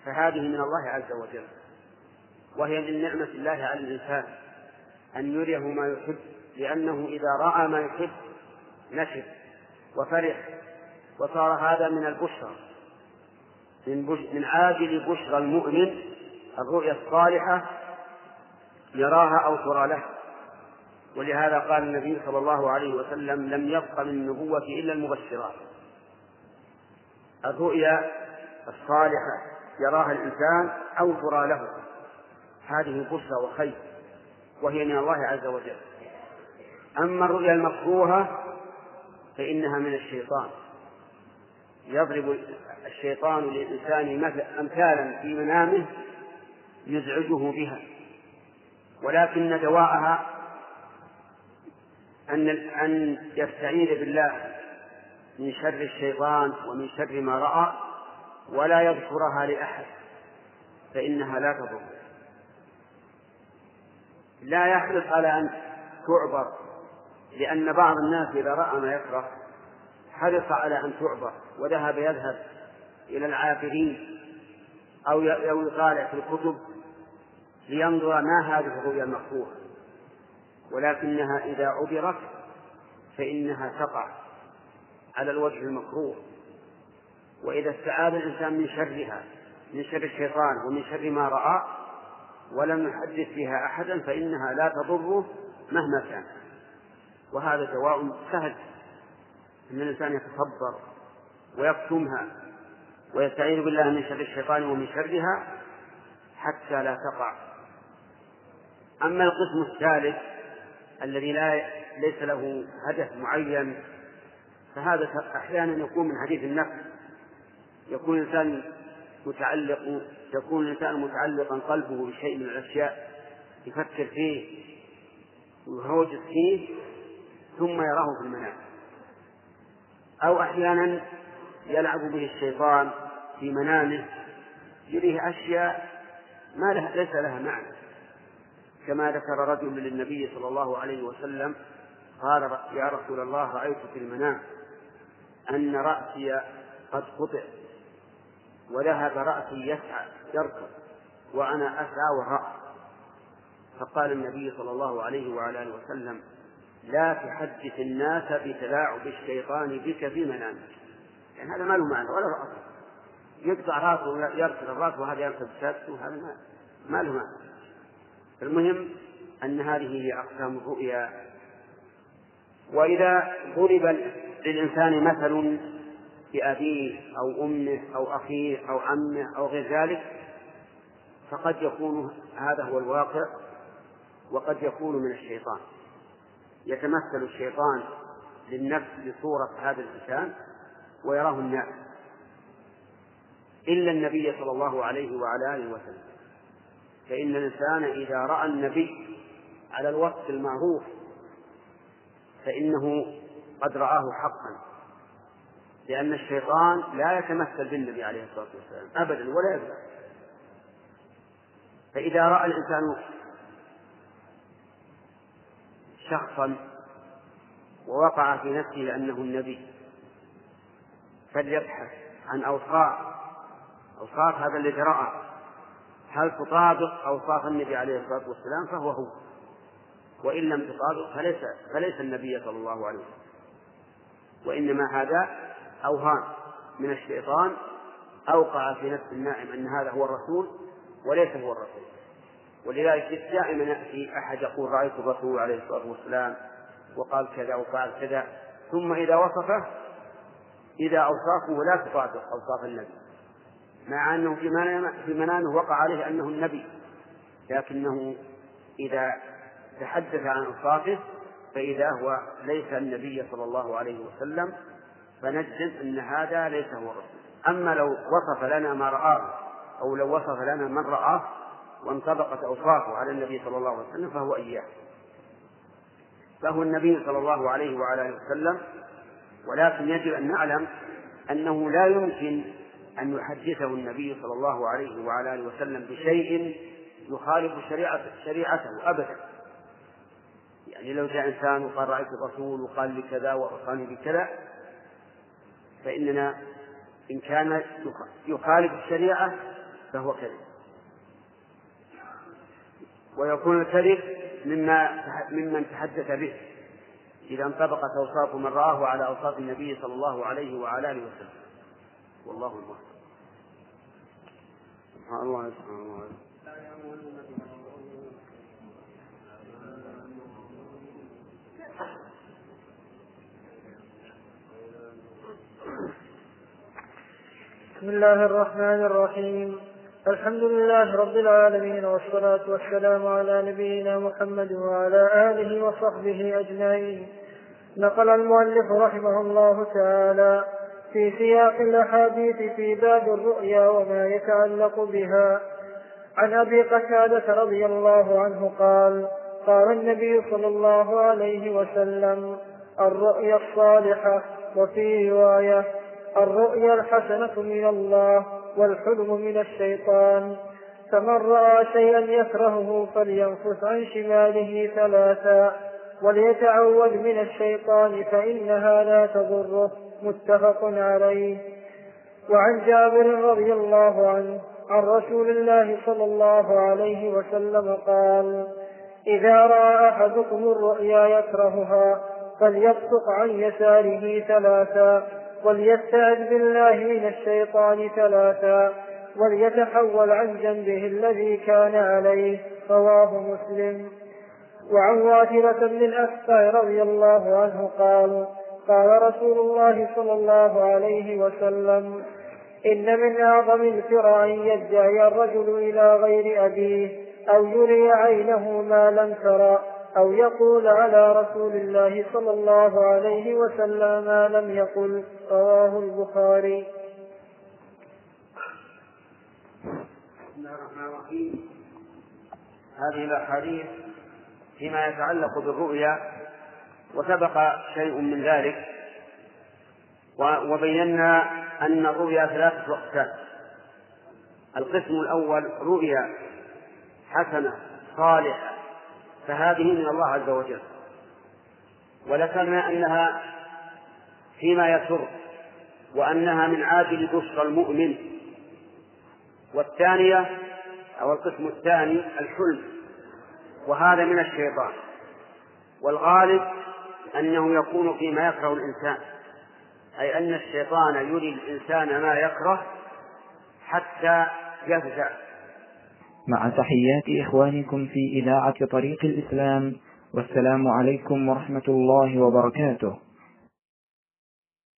فهذه من الله عز وجل. وهي من نعمة الله على الإنسان أن يريه ما يحب لأنه إذا رأى ما يحب نشد وفرح. وصار هذا من البشرى من, من عاجل بشرى المؤمن الرؤيا الصالحة يراها أو ترى له ولهذا قال النبي صلى الله عليه وسلم لم يبق من النبوة إلا المبشرات. الرؤيا الصالحة يراها الإنسان أو ترى له. هذه بشرى وخير وهي من الله عز وجل. أما الرؤيا المكروهة فإنها من الشيطان. يضرب الشيطان للإنسان أمثالا في منامه يزعجه بها. ولكن دواءها أن أن يستعيذ بالله من شر الشيطان ومن شر ما رأى ولا يذكرها لأحد فإنها لا تضر. لا يحرص على أن تعبر لأن بعض الناس إذا رأى ما يكره حرص على أن تعبر وذهب يذهب إلى العابرين أو يطالع في الكتب لينظر ما هذه الرؤيا المكروهة. ولكنها إذا عبرت فإنها تقع على الوجه المكروه. وإذا استعاذ الإنسان من شرها من شر الشيطان ومن شر ما رأى ولم يحدث بها أحدا فإنها لا تضره مهما كان. وهذا دواء سهل أن الإنسان يتصبر ويكتمها ويستعيذ بالله من شر الشيطان ومن شرها حتى لا تقع. أما القسم الثالث الذي لا ليس له هدف معين فهذا أحيانا يكون من حديث النفس يكون الإنسان متعلق يكون الإنسان متعلقا قلبه بشيء من الأشياء يفكر فيه ويهوجس فيه ثم يراه في المنام. أو أحيانا يلعب به الشيطان في منامه يريه أشياء ما لها ليس لها معنى. كما ذكر رجل للنبي صلى الله عليه وسلم قال يا رسول الله رأيت في المنام أن رأسي قد قطع وذهب رأسي يسعى يركض وأنا أسعى وراء فقال النبي صلى الله عليه وعلى آله وسلم لا تحدث الناس بتلاعب الشيطان بك في منامك. يعني هذا ما له معنى ولا رأس يقطع راسه يركض الرأس وهذا يركض سادسه وهذا ما له معنى. المهم أن هذه هي أقسام الرؤيا. وإذا ضرب للإنسان مثل بأبيه أو أمه أو أخيه أو عمه أو غير ذلك فقد يكون هذا هو الواقع وقد يكون من الشيطان. يتمثل الشيطان للنفس بصورة هذا الإنسان ويراه الناس إلا النبي صلى الله عليه وعلى آله وسلم. فإن الإنسان إذا رأى النبي على الوصف المعروف فإنه قد رآه حقا لأن الشيطان لا يتمثل بالنبي عليه الصلاة والسلام أبدا ولا يبدأ. فإذا رأى الإنسان شخصا ووقع في نفسه أنه النبي فليبحث عن أوصاف أوصاف هذا الذي رأى. هل تطابق أوصاف النبي عليه الصلاة والسلام؟ فهو هو. وإن لم تطابق فليس فليس النبي صلى الله عليه وسلم. وإنما هذا أوهام من الشيطان أوقع في نفس النائم أن هذا هو الرسول وليس هو الرسول. ولذلك دائما يأتي أحد يقول رأيت الرسول عليه الصلاة والسلام وقال كذا وفعل كذا. ثم إذا وصفه إذا أوصافه لا تطابق أوصاف النبي. مع أنه في منامه وقع عليه أنه النبي لكنه إذا تحدث عن أوصافه فإذا هو ليس النبي صلى الله عليه وسلم فنجزم أن هذا ليس هو الرسول. أما لو وصف لنا ما رآه أو لو وصف لنا من رآه وانطبقت أوصافه على النبي صلى الله عليه وسلم فهو إياه. فهو النبي صلى الله عليه وعلى آله وسلم ولكن يجب أن نعلم أنه لا يمكن أن يحدثه النبي صلى الله عليه وعلى آله وسلم بشيء يخالف شريعة شريعته أبدا. يعني لو جاء إنسان وقال رأيت الرسول وقال لي كذا وأوصاني بكذا فإننا إن كان يخالف الشريعة فهو كذب. ويكون الكذب مما ممن تحدث به إذا انطبقت أوصاف من رآه على أوصاف النبي صلى الله عليه وعلى آله وسلم. والله الموفق سبحان الله سبحان الله. بسم الله الرحمن الرحيم. الحمد لله رب العالمين والصلاة والسلام على نبينا محمد وعلى آله وصحبه أجمعين. نقل المؤلف رحمه الله تعالى في سياق الأحاديث في باب الرؤيا وما يتعلق بها. عن أبي قتادة رضي الله عنه قال قال النبي صلى الله عليه وسلم الرؤيا الصالحة وفي رواية الرؤيا الحسنة من الله والحلم من الشيطان. فمن رأى شيئا يكرهه فلينفث عن شماله ثلاثا وليتعوذ من الشيطان فإنها لا تضره. متفق عليه. وعن جابر رضي الله عنه عن رسول الله صلى الله عليه وسلم قال إذا رأى أحدكم الرؤيا يكرهها فليبصق عن يساره ثلاثا وليستعذ بالله من الشيطان ثلاثا وليتحول عن جنبه الذي كان عليه. رواه مسلم. وعن واثرة بن الأسقى رضي الله عنه قال قال رسول الله صلى الله عليه وسلم إن من أعظم الفرع أن يدعي الرجل إلى غير أبيه أو يري عينه ما لم ترى أو يقول على رسول الله صلى الله عليه وسلم ما لم يقل. رواه البخاري. بسم الله الرحمن الرحيم. هذه الأحاديث فيما يتعلق بالرؤيا وسبق شيء من ذلك وبينا أن الرؤيا ثلاثة أقسام القسم الأول رؤيا حسنة صالحة فهذه من الله عز وجل. وذكرنا أنها فيما يسر وأنها من عاجل بشرى المؤمن. والثانية أو القسم الثاني الحلم وهذا من الشيطان. والغالب أنه يكون فيما يكره الإنسان. أي أن الشيطان يري الإنسان ما يكره حتى يفزع. مع تحيات إخوانكم في إذاعة طريق الإسلام والسلام عليكم ورحمة الله وبركاته.